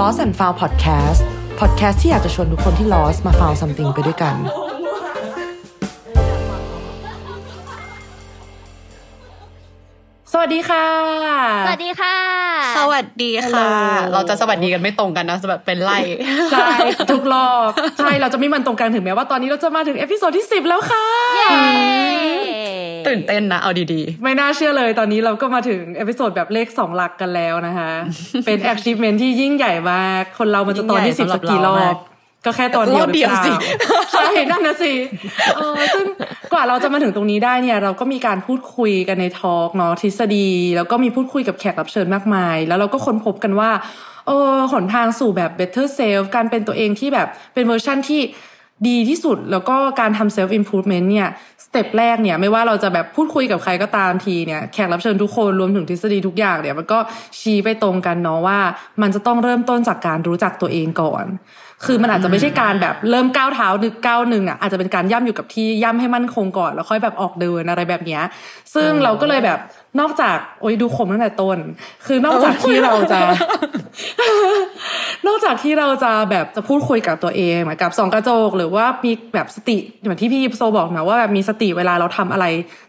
Lost and Found Podcast Podcast ที่อยากจะชวนทุกคนที่ lost มา found something ไปด้วยกัน สวัสดีค่ะ สวัสดีค่ะ สวัสดีค่ะ Hello เราจะสวัสดีกันไม่ตรงกันนะแบบเป็นไล่ใช่ทุกรอบ ใช่ เราจะไม่มันตรงกันถึงแม้ว่าตอนนี้เราจะมาถึง episode ที่10แล้วค่ะเย้ ตื่นเต้นนะ เอาดีไม่น่าเชื่อเลยตอนนี้เราก็มาถึงเอพิโซดแบบเลขสองหลักกันแล้วนะคะ เป็น achievement ที่ยิ่งใหญ่มาก คนเรามันจะตอนที่สิบสักกี่รอบ ก็แค่ตอนเดียวหรือเปล่าใช่นั่นนะสิเออซึ่งกว่าเราจะมาถึงตรงนี้ได้เนี่ย เราก็มีการพูดคุยกันใน talk เนาะทฤษฎี แล้วก็มีพูดคุยกับแขกรับเชิญมากมาย แล้วเราก็ค้นพบกันว่าเออหนทางสู่แบบ better self การเป็นตัวเองที่แบบเป็นเวอร์ชั่นที่ดีที่สุดแล้วก็การทำ self improvement เนี่ย step แรกเนี่ยไม่ว่าเราจะแบบพูดคุยกับใครก็ตามทีเนี่ยแขกรับเชิญทุกคนรวมถึงทฤษฎีทุกอย่างเนี่ยมันก็ชี้ไปตรงกันเนาะว่า มันจะต้องเริ่มต้นจากการรู้จักตัวเองก่อน คือมันอาจจะไม่ใช่การแบบเริ่มก้าวเท้านึกก้าวหนึ่งอะอาจจะเป็นการย่ำอยู่กับที่ย่ำให้มั่นคงก่อนแล้วค่อยแบบออกเดินอะไรแบบเนี้ยซึ่งเราก็เลยแบบ นอกจากโอ้ยดูคมตั้งแต่ต้น คือนอกจากที่เราจะ นอกจากที่เราจะแบบจะพูดคุยกับตัวเองเหมือนกับสองกระจก หรือว่ามีแบบสติเหมือนที่พี่ยิปโซบอกนะว่าแบบมีสติเวลาเราทำอะไร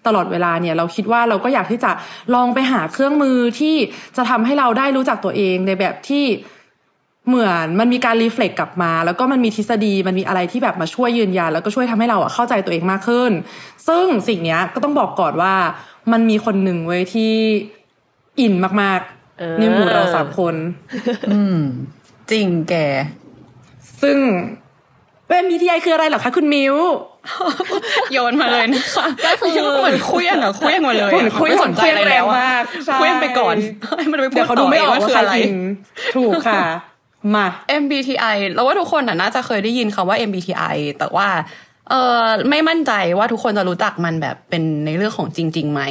ตลอดเวลาเนี่ย เราคิดว่าเราก็อยากที่จะลองไปหาเครื่องมือที่จะทำให้เราได้รู้จักตัวเองในแบบที่เหมือนมันมีการรีเฟล็กกลับมา แล้วก็มันมีทฤษฎีมันมีอะไรที่แบบมาช่วยยืนยันแล้วก็ช่วยทำให้เราอะเข้าใจตัวเองมากขึ้น ซึ่งสิ่งเนี้ยก็ต้องบอกก่อนว่า มันมีคนหนึ่งเว้ยที่อินมากเออๆในหมู่เราสามคนๆอืมจริงแก ซึ่งเป็น MBTI คืออะไรเหรอคะคุณมิวโยนมาเลยนะคะก็คือเหมือนคุยอะเหคุยมาเลยเหมือนคุยไม่สนใจอะไรแล้วคุยแรงอะมากใช่คุยไปก่อนให้มันไปพูเดี๋ดยวเขาต่ดูอไม่ออกว่าว่าคือใครอะไรอินถูกค่ะ มา MBTI แล้วว่าทุกคนน่ะน่าจะเคยได้ยินคำว่า MBTI แต่ว่า เออไม่มั่นใจว่าทุกคนจะรู้จักมันแบบเป็นในเรื่องของจริงๆไหม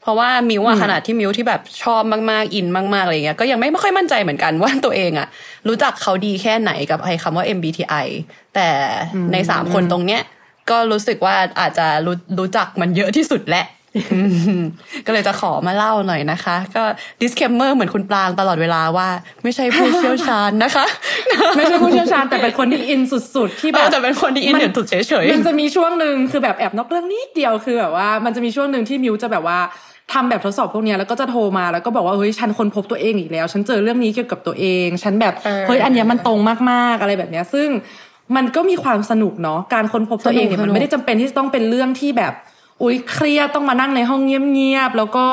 เพราะว่ามิวอะขนาดที่มิวที่แบบชอบมากๆอินมากๆอะไรเงี้ยก็ยังไม่ไม่ค่อยมั่นใจเหมือนกันว่าตัวเองอะรู้จักเขาดีแค่ไหนกับไอ้คำว่า MBTI แต่ในสามคนตรงเนี้ยก็รู้สึกว่าอาจจะรู้รู้จักมันเยอะที่สุดแหละอืม ก็เลยจะขอมาเล่าหน่อยนะคะ ก็ disclaimer เหมือนคุณปรางตลอดเวลาว่า ไม่ใช่ผู้เชี่ยวชาญนะคะ ไม่ใช่ผู้เชี่ยวชาญแต่เป็นคนที่อินสุดๆ ที่แบแบบบจะเป็นคนที่อินเดียสุดเฉยมันจะมีช่วงหนึ่งคือแบบแอบนอกเรื่องนิดเดียวคือแบบว่า มันจะมีช่วงหนึ่งที่มิวจะแบบว่าทำแบบทดสอบพวกเนี้ยแล้วก็จะโทรมาแล้วก็บอกว่าเฮ้ยฉันค้นพบตัวเองอีกแล้ว ฉันเจอเรื่องนี้เกี่ยวกับตัวเอง ฉันแบบเฮ้ยอันเนี้ยมันตรงมากๆอะไรแบบเนี้ยซึ่งมันก็มีความสนุกเนาะการค้นพบตัวเองเนี่ยมันไม่ได้จำเป็นที่จะต้องเป็นเรื่องที่แบบ อุ้ยเครียดต้องมานั่งในห้องเงียบๆแล้วก็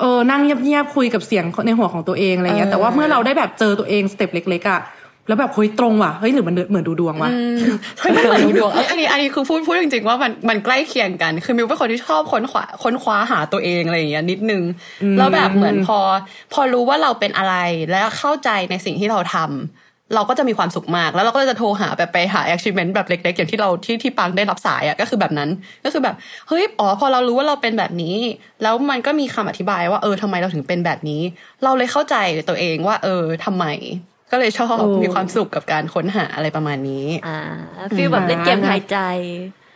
เออนั่งเงียบๆคุยกับเสียงในหัวของตัวเองอะไรเงี้ยแต่ว่าเมื่อเราได้แบบเจอตัวเองสเต็ปเล็กๆอะแล้วแบบเฮ้ยตรงว่ะเฮ้ยหรือมันเหมือนดูดวงว่ะๆเฮ้ยมันเหมือนดูดวงเอ้ยอันนี้อันนี้คือพูดพูดจริงๆว่ามันมันใกล้เคียงกัน คือมิวเป็นคนที่ชอบค้นคว้าค้นคว้าหาตัวเองอะไรอย่างเงี้ยนิดนึงแล้วแบบเหมือนพอ พอรู้ว่าเราเป็นอะไรแล้วเข้าใจในสิ่งที่เราทำ เราก็จะมีความสุขมาก แล้วเราก็จะโทรหาแบบไปหา achievement แบบเล็ก ๆ อย่างที่เราที่ที่ปังได้รับสายอะก็คือแบบนั้น ก็คือแบบเฮ้ยอ๋อพอเรารู้ว่าเราเป็นแบบนี้ แล้วมันก็มีคำอธิบายว่าเออทำไมเราถึงเป็นแบบนี้ เราเลยเข้าใจตัวเองว่า เออทำไม ก็เลยชอบโอ้มีความสุขกับการค้นหาอะไรประมาณนี้ อ่า feel แบบเล่นเกมทายใจ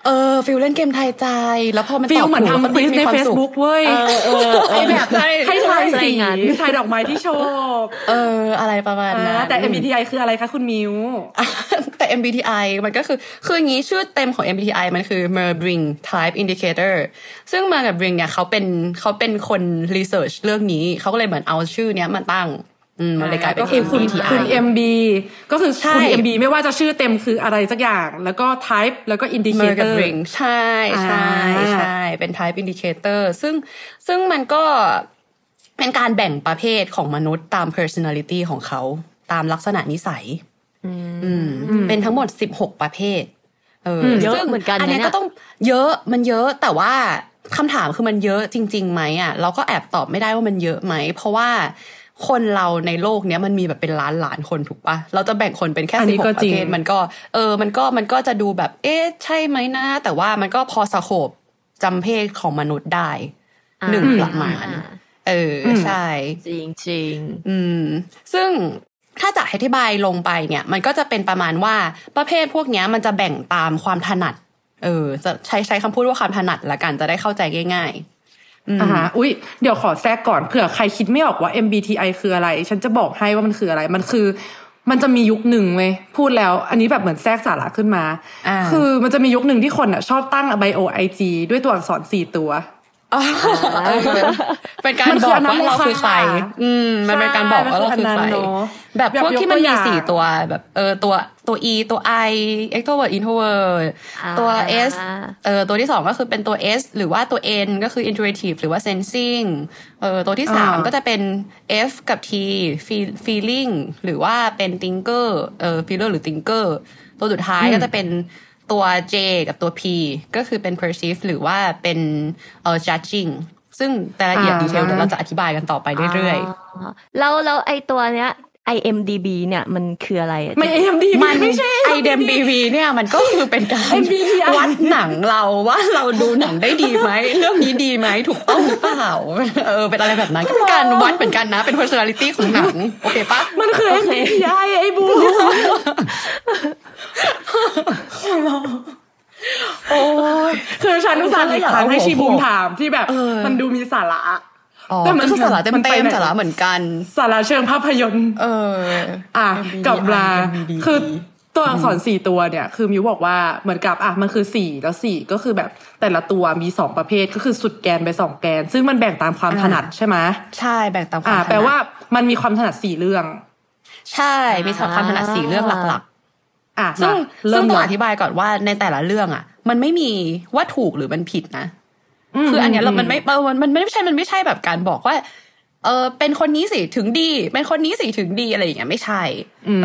เออ feel เล่นเกมทายใจ แล้วพอมันฟีตลอบเหมือนถูกทำควิสในมีวาม Facebook เว้ยเออเออเอไออแบบใช่ให้ทายสีอะไรงั้นทายดอกไม้ที่ชอบเออ อะไรประมาณนั้นอ่าแต่ MBTI คืออะไรคะคุณมิวแต่ MBTI มันก็คือคืออย่างนี้ชื่อเต็มของ MBTI มันคือ Merbring Type Indicator ซึ่งมากับ Bring เนี่ยเขาเป็นเขาเป็นคนรีเสิร์ชเรื่องนี้เขาก็เลยเหมือนเอาชื่อเนี้ยมาตั้งอื มมันเลยกลายเป็นก็คือคุณ MBTI คุณ MB ก็คือใช่คุณ MB ไม่ว่าจะชื่อเต็มคืออะไรสักอย่าง แล้วก็ type แล้วก็เมอร์กับ indicator Bring ใช่ใช่อ่าใช่เป็น type indicator ซึ่งซึ่งมันก็เป็นการแบ่งประเภทของมนุษย์ตาม personality ของเขาตามลักษณะนิสัยอืมเป็นทั้งหมด16ประเภท เออเยอะซึ่งเหมือนกันนะอันเนี้ยเนี่ยก็ต้องเยอะมันเยอะแต่ว่าคำถามคือมันเยอะจริงๆไหมอะเราก็แอบตอบไม่ได้ว่ามันเยอะไหม เพราะว่า คนเราในโลกเนี้ยมันมีแบบเป็นล้านล้านคนถูกปะเราจะแบ่งคนเป็นแค่อันสินี้บหกก็ประจริงเภทมันก็เออมันก็มันก็จะดูแบบ เอ๊ะใช่ไหมนะ แต่ว่ามันก็พอสโคบจำเพศของมนุษย์ได้หนึ่งอ่าประมาณอ่าเอออใช่ จริงจริงอืม ซึ่งถ้าจะอธิบายลงไปเนี่ย มันก็จะเป็นประมาณว่าประเภทพวกเนี้ยมันจะแบ่งตามความถนัด เออ จะใช้ใช้คำพูดว่าความถนัดละกันจะได้เข้าใจง่าย ๆ อ่าฮะอุ้ยเดี๋ยวขอแทรกก่อนเผื่อใครคิดไม่ออกว่า MBTI คืออะไร ฉันจะบอกให้ว่ามันคืออะไร มันคือ มันจะมียุคหนึ่งเว้ยพูดแล้ว อันนี้แบบเหมือนแทรกสาระขึ้นมาอ่าคือมันจะมียุคหนึ่งที่คนอะ ชอบตั้งไบโอไอจีด้วยตัวอักษรสี่ตัว เป็นการบอกว่าเราคือใครอืม มันเป็นการบอกว่าเราคือใครแบบพวกที่มันมีสี่ตัวแบบเออตัวตัว e ตัว i extrovert introvert อ่าตัว s เออตัวที่สองก็คือเป็นตัว s หรือว่าตัว n ก็คือ intuitive หรือว่า sensing เออตัวที่สามก็จะเป็น f กับ t feel- feeling หรือว่าเป็น thinker เออ feeler หรือ thinker ตัวสุดท้ายก็จะเป็น ตัว j กับตัว p ก็คือเป็น perceive หรือว่าเป็นเออ judging ซึ่งแต่ละเอียดดีเทลเดี๋ยวเราจะอธิบายกันต่อไปเรื่อยๆาแล้วแล้วไอตัวเนี้ย IMDB เนี่ยมันคืออะไรอะไม่ AMD มันไม่ใช่ไอเดมบีวีเนี่ยมันก็คือเป็นการ MBTI วัดหนังเราว่าเราดูหนังได้ดีไหมเรื่องนี้ดีไหมถูกต้องหรือเปล่าเออเป็นอะไรแบบนั้นก็เป็นการวัดเหมือนกันนะเป็น personality ของหนังโอเคปะมันคือ MBTI ไอ้บูโอ้ยคือฉันอุตส่าห์หลีกทางให้ชีบูมถามที่แบบเออมันดูมีสาระอ๋อ แต่มัมันนคือสาระเต็มมันไปเต็มไหนสาระเหมือนกัน สาระเชิงภาพยนตร์ เออ อะ MBTI กับลา MBTI คือตัวอักษรสี่ตัวเนี่ย คือมิวบอกว่าเหมือนกับอะมันคือสี่แล้วสี่ก็คือแบบแต่ละตัวมีสองประเภทก็คือสุดแกนไปสองแกน ซึ่งมันแบ่งตามความอ่าถนัดใช่ไหมใช่แบ่งตามความอ่าถนัดแปลว่ามันมีความถนัดสี่เรื่อง ใช่มีความถนัดสี่เรื่องหลักอะๆซึ่งมาซึ่เริ่งมต้องเลอยธิบายก่อนว่าในแต่ละเรื่องอะ มันไม่มีว่าถูกหรือมันผิดนะ คืออันเนี้ยเรามันไม่เออมันมันไม่ใช่มันไม่ใช่แบบการบอกว่า เออเป็นคนนี้สิถึงดี เป็นคนนี้สิถึงดีอะไรอย่างเงี้ยไม่ใช่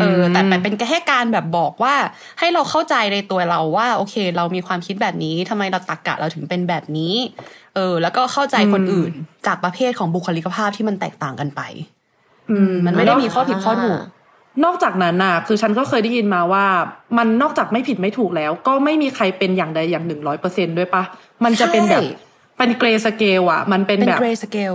เออ แต่มันเป็นแค่การแบบบอกว่า ให้เราเข้าใจในตัวเราว่า โอเค เรามีความคิดแบบนี้ทำไมเราตักกะเราถึงเป็นแบบนี้ เออ แล้วก็เข้าใจคนอื่นจากประเภทของบุคลิกภาพที่มันแตกต่างกันไป อืม มันไม่ได้มีข้อผิดข้อถูกนอกจากนั้นน่ะ คือฉันก็เคยได้ยินมาว่า มันนอกจากไม่ผิดไม่ถูกแล้ว ก็ไม่มีใครเป็นอย่างใดอย่างหนึ่งร้อยเปอร์เซ็นด้วยปะมันจะเป็นแบบใช่ เป็นเกรสเกลอะมันเป็นเป็นแบบเกรสเกล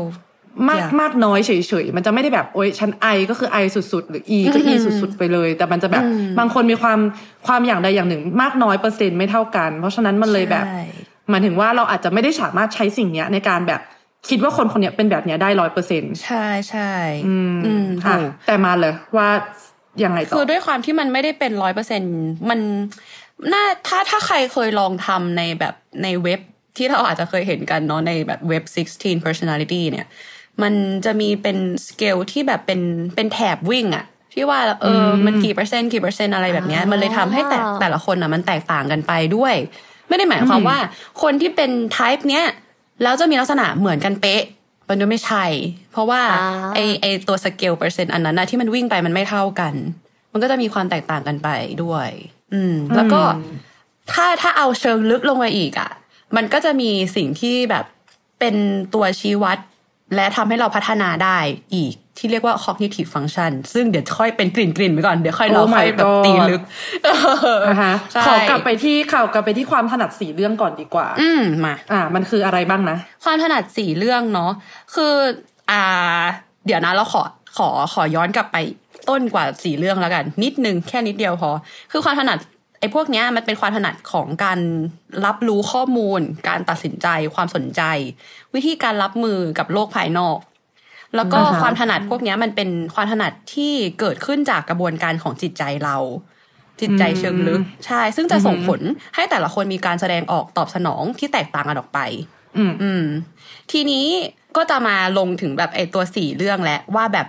มาก Yeah. มากน้อยเฉยๆ มันจะไม่ได้แบบโอ๊ยฉันไอก็คือไอสุดๆ หรืออีก็อีสุดๆ ไปเลย แต่มันจะแบบบางคนมีความความอย่างใดอย่างหนึ่ง มากน้อยเปอร์เซ็นต์ไม่เท่ากัน เพราะฉะนั้นมันเลยแบบใช่หมายถึงว่าเราอาจจะไม่ได้สามารถใช้สิ่งเนี้ยในการแบบคิดว่าคนคนเนี้ยเป็นแบบเนี้ยได้ร้อยเปอร์เซ็นต์ใช่ใช่อืมอืมอะถูกแต่มาเลยว่ายังไงต่คืออด้วยความที่มันไม่ได้เป็นร้อยเปอร์เซ็นมันน่าถ้าถ้าใครเคยลองทำในแบบในเว็บ ที่เราอาจจะเคยเห็นกันเนาะในแบบเว็บ 16 personality เนี่ย มันจะมีเป็นสเกลที่แบบเป็นเป็นแถบวิ่งอะที่ว่าเอออมันกี่เปอร์เซ็นต์กี่เปอร์เซ็นต์อะไรแบบเนี้ยมันเลยทำให้แต่แต่ละคนอะมันแตกต่างกันไปด้วย ไม่ได้หมายความว่า คนที่เป็น type เนี้ยแล้วจะมีลักษณะเหมือนกันเป๊ะมันก็ไม่ใช่ เพราะว่าอ่าไอไอตัวสเกลเปอร์เซ็นต์อันนั้นนะที่มันวิ่งไปมันไม่เท่ากัน มันก็จะมีความแตกต่างกันไปด้วย อืม แล้วก็ถ้าถ้าเอาเชิงลึกลงไปอีกอะ มันก็จะมีสิ่งที่แบบเป็นตัวชี้วัด และทำให้เราพัฒนาได้อีกที่เรียกว่า cognitive function ซึ่งเดี๋ยวค่อยเป็นกลิ่นกลิ่นๆไปก่อน เดี๋ยวค่อยเรา Oh my ค่อยแบบ God ตีลึกอะฮะใช่ขอกลับไปที่ข่าวกลับไปที่ความถนัดสีเรื่องก่อนดีกว่า อืมมาอ่า มันคืออะไรบ้างนะ ความถนัดสี่เรื่องเนาะคืออ่า เดี๋ยวนะเราขอขอขอย้อนกลับไปต้นกว่าสี่เรื่องแล้วกัน นิดนึงแค่นิดเดียวพอ คือความถนัด ไอ้พวกเนี้ยมันเป็นความถนัดของการรับรู้ข้อมูล การตัดสินใจความสนใจ วิธีการรับมือกับโลกภายนอก แล้วก็อ่าฮะความถนัดพวกเนี้ยมันเป็นความถนัดที่เกิดขึ้นจากกระบวนการของจิตใจเรา จิตใจเชิงลึกใช่ ซึ่งจะส่งผลให้แต่ละคนมีการแสดงออกตอบสนองที่แตกต่างกันออกไป อืมอืมทีนี้ก็จะมาลงถึงแบบไอตัวสี่เรื่องแล้วว่าแบบ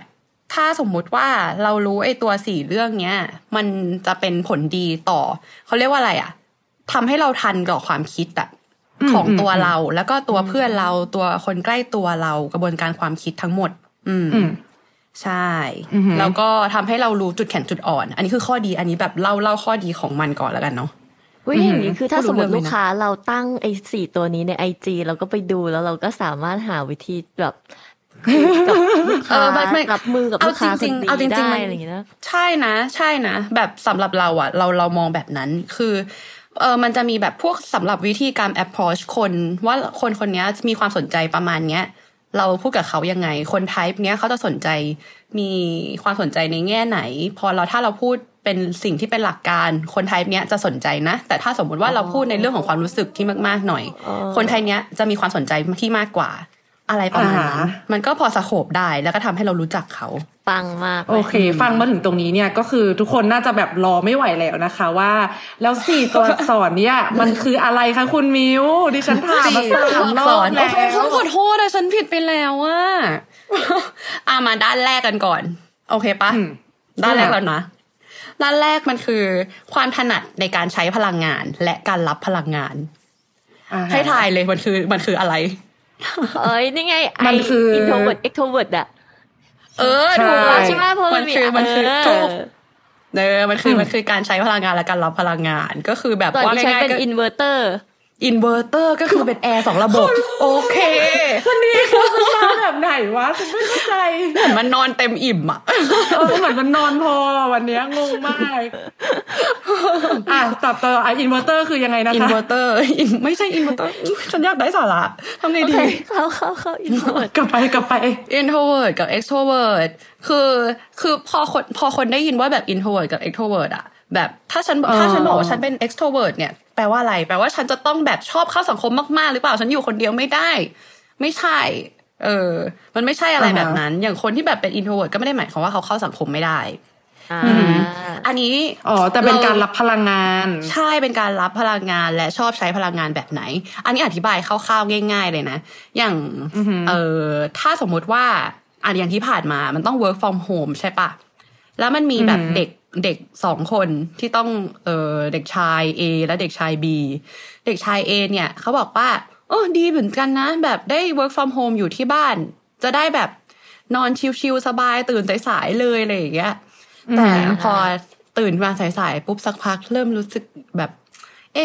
ถ้าสมมุติว่าเรารู้ไอตัวสี่เรื่องเนี้ย มันจะเป็นผลดีต่อ เขาเรียกว่าอะไรอะทำให้เราทันกับความคิดอะอืมของอืมตัวเรา แล้วก็ตัวเพื่อนเราตัวคนใกล้ตัวเรากระบวนการความคิดทั้งหมด อืมอืมใช่อือหือแล้วก็ทำให้เรารู้จุดแข็งจุดอ่อน อันนี้คือข้อดีอันนี้แบบเล่าเล่าข้อดีของมันก่อนแล้วกันเนาะเว้ยอย่างนี้คือถ้าพูดรู้สมมติเรื่องไหมลูกค้าเราตั้งไอ้สี่ตัวนี้ในไอจีเราก็ไปดูแล้วเราก็สามารถหาวิธีแบบ กับลูกค้าเออมันมันรับมือกับเอาลูกค้าจริงๆคนเอาจริดีงๆได้มันอะไรอย่างเงี้ยนะใช่นะ ใช่นะ แบบสำหรับเราอะเราเรามองแบบนั้นคือเออมันจะมีแบบพวกสำหรับวิธีการ approach คนว่าคนคนนี้มีความสนใจประมาณเนี้ยเราพูดกับเขายังไง คน type เนี้ยเขาจะสนใจมีความสนใจในแง่ไหน พอเราถ้าเราพูดเป็นสิ่งที่เป็นหลักการคนไทป์เนี้ยจะสนใจนะ แต่ถ้าสมมุติว่าเราพูดในเรื่องของความรู้สึกที่มากๆหน่อยอ๋อคนไทยเนี้ยจะมีความสนใจที่มากกว่า อะไรประมาณนั้นมันก็พอสโคบได้แล้วก็ทำให้เรารู้จักเขาฟังมาก โอเค ฟังมาถึงตรงนี้เนี่ยก็คือทุกคนน่าจะแบบรอไม่ไหวแล้วนะคะ ว่า แล้วสี่ตัวสอนเนี่ย มันคืออะไรคะคุณมิวดิฉันถามมาสามรอบแล้วขอโทษนะฉันผิดไปแล้วว่าอ่ามาด้านแรกกันก่อน โอเคปะด้านแรกแล้วนะด้านแรกมันคือ ความถนัดในการใช้พลังงานและการรับพลังงานให้ทายเลยมันคือมันคืออะไร เอ้ยนี่ไงมันคือ introvert extrovert อะเออถูกใช่ไหมเพราะมันคือมันคือถูกเนอมันคือมันคือการใช้พลังงานและการรับพลังงานก็คือแบบว่าง่ายๆเป็น inverter inverter ก็คือเป็นแอร์สองระบบ โอเควันนี้คือมันมาแบบไหนวะฉันไม่เข้าใจเหมือนมันนอนเต็มอิ่มอะเออเหมือนมันนอนพอวันนี้งงมากอะตับต่ออะอินเวอร์เตอร์คือยังไงนะคะอินเวอร์เตอร์ไม่ใช่อินเวอร์เตอร์ฉันอยากได้สาระทำไงดีเข้าเข้าเข้า introvert กลับไปกลับไป introvert กับ extrovert คือคือพอคนพอคนได้ยินว่าแบบ introvert กับ extrovert อะ แบบถ้าฉันถ้าฉันบอกว่าฉันเป็น extrovert เนี่ยแปลว่าอะไร แปลว่าฉันจะต้องแบบชอบเข้าสังคมมากๆ หรือเปล่าฉันอยู่คนเดียวไม่ได้ ไม่ใช่ เออ มันไม่ใช่อะไรแบบนั้น อย่างคนที่แบบเป็น introvert ก็ไม่ได้หมายความว่าเขาเข้าสังคมไม่ได้อันนี้อ๋อแต่เป็นการรับพลังงาน ใช่เป็นการรับพลังงานและชอบใช้พลังงานแบบไหน อันนี้อธิบายคร่าวๆง่าย ๆ เลยนะ อย่างเออถ้าสมมุติว่าอันอย่างที่ผ่านมามันต้อง work from home ใช่ปะแล้วมันมีแบบเด็ก เด็กสองคนที่ต้องเออเด็กชาย A และเด็กชาย B เด็กชาย A เนี่ยเขาบอกว่าโอ้ดีเหมือนกันนะ แบบได้ work from home อยู่ที่บ้าน จะได้แบบนอนชิวๆสบายตื่นสายๆเลยอะไรอย่างเงี้ยแต่พอตื่นมาสายๆปุ๊บสักพักเริ่มรู้สึกแบบ เอ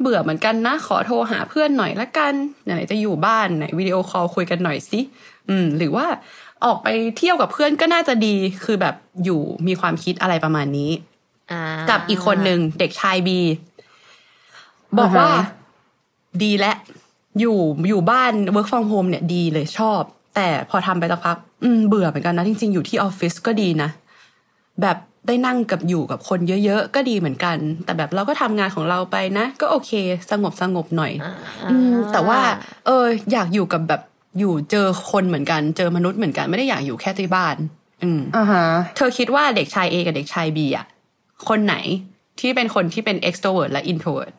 เบื่อเหมือนกันนะ ขอโทรหาเพื่อนหน่อยละกันไหนจะอยู่บ้านไหน video call คุยกันหน่อยสิ อืม หรือว่าออกไปเที่ยวกับเพื่อนก็น่าจะดีคือแบบอยู่มีความคิดอะไรประมาณนี้กับอีกคนหนึ่งเด็กชายบีบอกว่าดีและ อยู่อยู่บ้าน work from home เนี่ยดีเลยชอบ แต่พอทำไปสักพักอืมเบื่อเหมือนกันนะ จริง ๆ อยู่ที่ออฟฟิศก็ดีนะ แบบได้นั่งกับอยู่กับคนเยอะ ๆ ก็ดีเหมือนกัน แต่แบบเราก็ทำงานของเราไปนะ ก็โอเค สงบสงบหน่อย อืมแต่ว่า เออ อยากอยู่กับแบบ อยู่เจอคนเหมือนกันเจอมนุษย์เหมือนกันไม่ได้อยากอยู่แค่ที่บ้าน อืมอ่าฮะเธอคิดว่าเด็กชาย A กับเด็กชาย B อะคนไหนที่เป็นคนที่เป็น extrovert และ introvert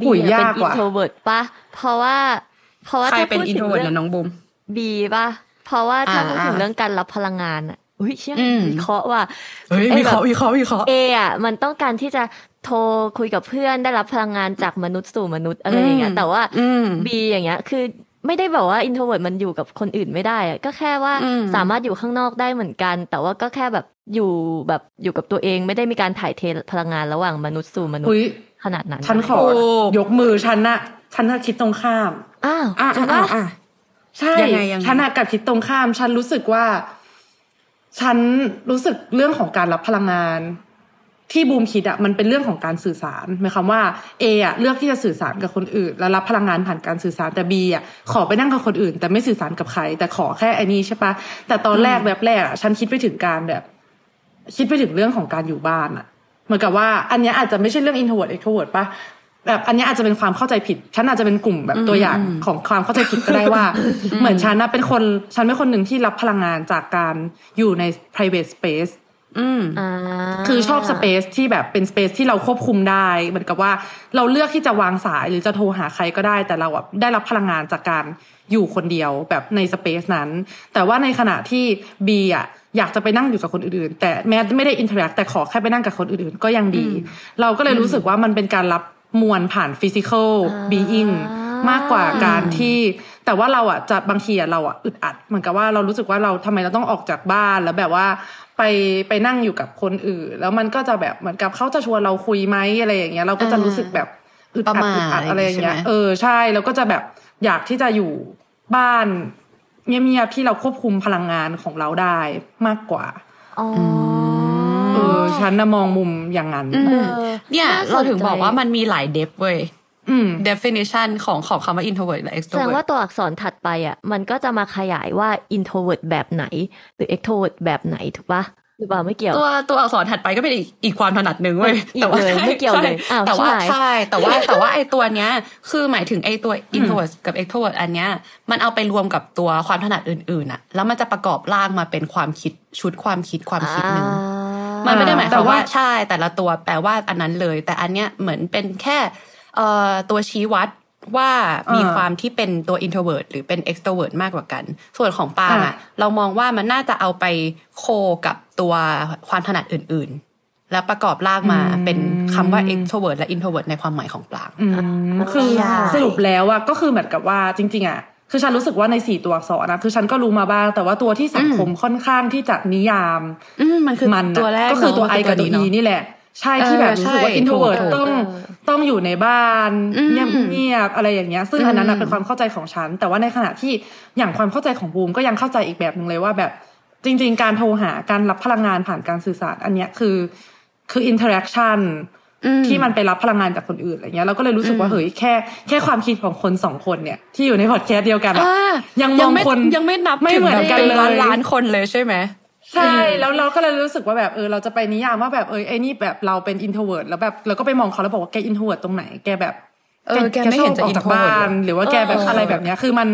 บีเป็น introvert ปะเพราะว่า เพราะว่าถ้าพูดถึงเรื่องน้องบุมบีปะเพราะว่าถ้าพูดถึงเรื่องการรับพลังงานอะอุ้ยเชื่อวิเคราะห์ว่าเฮ้ยวิเคราะห์วิเคราะห์วิเคราะห์เออะมันต้องการที่จะโทรคุยกับเพื่อนได้รับพลังงานจากมนุษย์สู่มนุษย์อะไรอย่างเงี้ยแต่ว่าบีอย่างเงี้ย คือ ไม่ได้บอกว่า introvert มันอยู่กับคนอื่นไม่ได้ก็แค่ว่าสามารถอยู่ข้างนอกได้เหมือนกัน แต่ว่าก็แค่แบบอยู่แบบอยู่กับตัวเองไม่ได้มีการถ่ายเทพลังงานระหว่างมนุษย์สู่มนุษย์ขนาดนั้น ฉันขอยกมือฉันนะฉันน่ะคิดตรงข้ามอ้าวอ่าอ่าใช่ฉันน่ะกับคิดตรงข้าม ฉันรู้สึกว่า ฉันรู้สึกเรื่องของการรับพลังงาน ที่บูมคิดอะมันเป็นเรื่องของการสื่อสารหมายความว่าเออะเลือกที่จะสื่อสารกับคนอื่น แล้วรับพลังงานผ่านการสื่อสารแต่บีอะขอไปนั่งกับคนอื่น แต่ไม่สื่อสารกับใคร แต่ขอแค่ไอ้นี้ใช่ปะแต่ตอนแรกแบบแรกอะฉันคิดไปถึงการแบบ คิดไปถึงเรื่องของการอยู่บ้านอะเหมือนกับว่าอันนี้อาจจะไม่ใช่เรื่อง introvert extrovert ปะแบบอันนี้อาจจะเป็นความเข้าใจผิด ฉันอาจจะเป็นกลุ่มแบบตัวอย่างของความเข้าใจผิดก็ได้ว่า เหมือนฉันนะเป็นคนฉันเป็นคนหนึ่งที่รับพลังงานจากการอยู่ใน private space อืมคือชอบสเปซที่แบบเป็นสเปซที่เราควบคุมได้ เหมือนกับว่าเราเลือกที่จะวางสายหรือจะโทรหาใครก็ได้ แต่เราแบบได้รับพลังงานจากการอยู่คนเดียวแบบใน space นั้น แต่ว่าในขณะที่บีอะอยากจะไปนั่งอยู่กับคนอื่นๆ แต่แม้ไม่ได้ interact แต่ขอแค่ไปนั่งกับคนอื่นๆ ก็ยังดี เราก็เลยรู้สึกว่ามันเป็นการรับมวลผ่าน physical being มากกว่าการที่แต่ว่าเราอะจะบางทีอะเราอะอึดอัด เหมือนกับว่าเรารู้สึกว่าเราทำไมเราต้องออกจากบ้านแล้วแบบว่า ไปไปนั่งอยู่กับคนอื่น แล้วมันก็จะแบบเหมือนกับเขาจะชวนเราคุยไหมอะไรอย่างเงี้ย เราก็จะรู้สึกแบบอึดอัดอึดอัดอะไรอย่างเงี้ยเออใช่แล้วก็จะแบบอยากที่จะอยู่บ้านเงียบๆที่เราควบคุมพลังงานของเราได้มากกว่าเออฉันนะมองมุมอย่างนั้นเนี่ยเราถึงบอกว่ามันมีหลายเดฟเว้ย definition ของของคำว่า introvert และ extrovert แสดงว่าตัวอักษรถัดไปอะมันก็จะมาขยายว่า introvert แบบไหน หรือ extrovert แบบไหนถูกปะหรือเปล่าไม่เกี่ยวตัวตัวอักษรถัดไปก็เป็นอีกอีกความถนัดหนึ่งเว้ยอีกเลยไม่เกี่ยวเลยอ้าวแต่ว่าใช่ใช่แต่ว่าแต่ว่าไอตัวเนี้ย คือหมายถึงไอตัว introvert กับ extrovert อันเนี้ยมันเอาไปรวมกับตัวความถนัดอื่นๆอะแล้วมันจะประกอบร่างมาเป็นความคิดชุดความคิดความคิดหนึ่งมันไม่ได้หมายความว่าใช่แต่ละตัวแปลว่าอันนั้นเลย แต่อันเนี้ยเหมือนเป็นแค่เอ่อ ตัวชี้วัดว่ามีความที่เป็นตัว introvert หรือเป็น extrovert มากกว่ากัน ส่วนของปาล์มอะเรามองว่ามันน่าจะเอาไปโคกับตัวความถนัดอื่นๆ แล้วประกอบร่างมาเป็นคำว่า extrovert และ introvert ในความหมายของปลางอืมคือสรุปแล้วอะก็คือเหมือนกับว่าจริง ๆอะคือฉันรู้สึกว่าในสี่ตัวอักษรนะคือฉันก็รู้มาบ้าง แต่ว่าตัวที่สังคมค่อนข้างที่จะนิยาม อืมมันคือมันตัวแรกก็คือตัวเนะไอกับตัวนี้อีเนาะนี่แหละ ใช่เออที่แบบรู้สึกว่าใช่ introvert ถูกต้องต้องอยู่ในบ้านอืมเงียบๆอะไรอย่างเงี้ย ซึ่งอันนั้นนะเป็นความเข้าใจของฉัน แต่ว่าในขณะที่อย่างความเข้าใจของบูมก็ยังเข้าใจอีกแบบหนึ่งเลยว่าแบบจริง ๆ การโทรหาการรับพลังงานผ่านการสื่อสาร อันเนี้ยคือคือ interaction อืมที่มันไปรับพลังงานจากคนอื่นอะไรเงี้ยเราก็เลยรู้สึกว่าเฮ้ยแค่แค่ความคิดของคนสองคนเนี่ยที่อยู่ในพอดแคสต์เดียวกันอะอ่ายังมองไม่คนยังไม่นับไม่ถึงเหมือนแบบกันเป็นเลยล้านล้านคนเลยใช่ไหม ใช่แล้วเราก็เลยรู้สึกว่าแบบเออเราจะไปนิยามว่าแบบเออไอ้นี่แบบเราเป็น introvert แล้วแบบเราก็ไปมองเขาแล้วบอกว่าแก introvert ตรงไหนแกแบบเออแกไม่เห็นจะชอบออกจาก introvert บ้านเลยหรือว่าแกแบบเออออะไรแบบเนี้ยคือมัน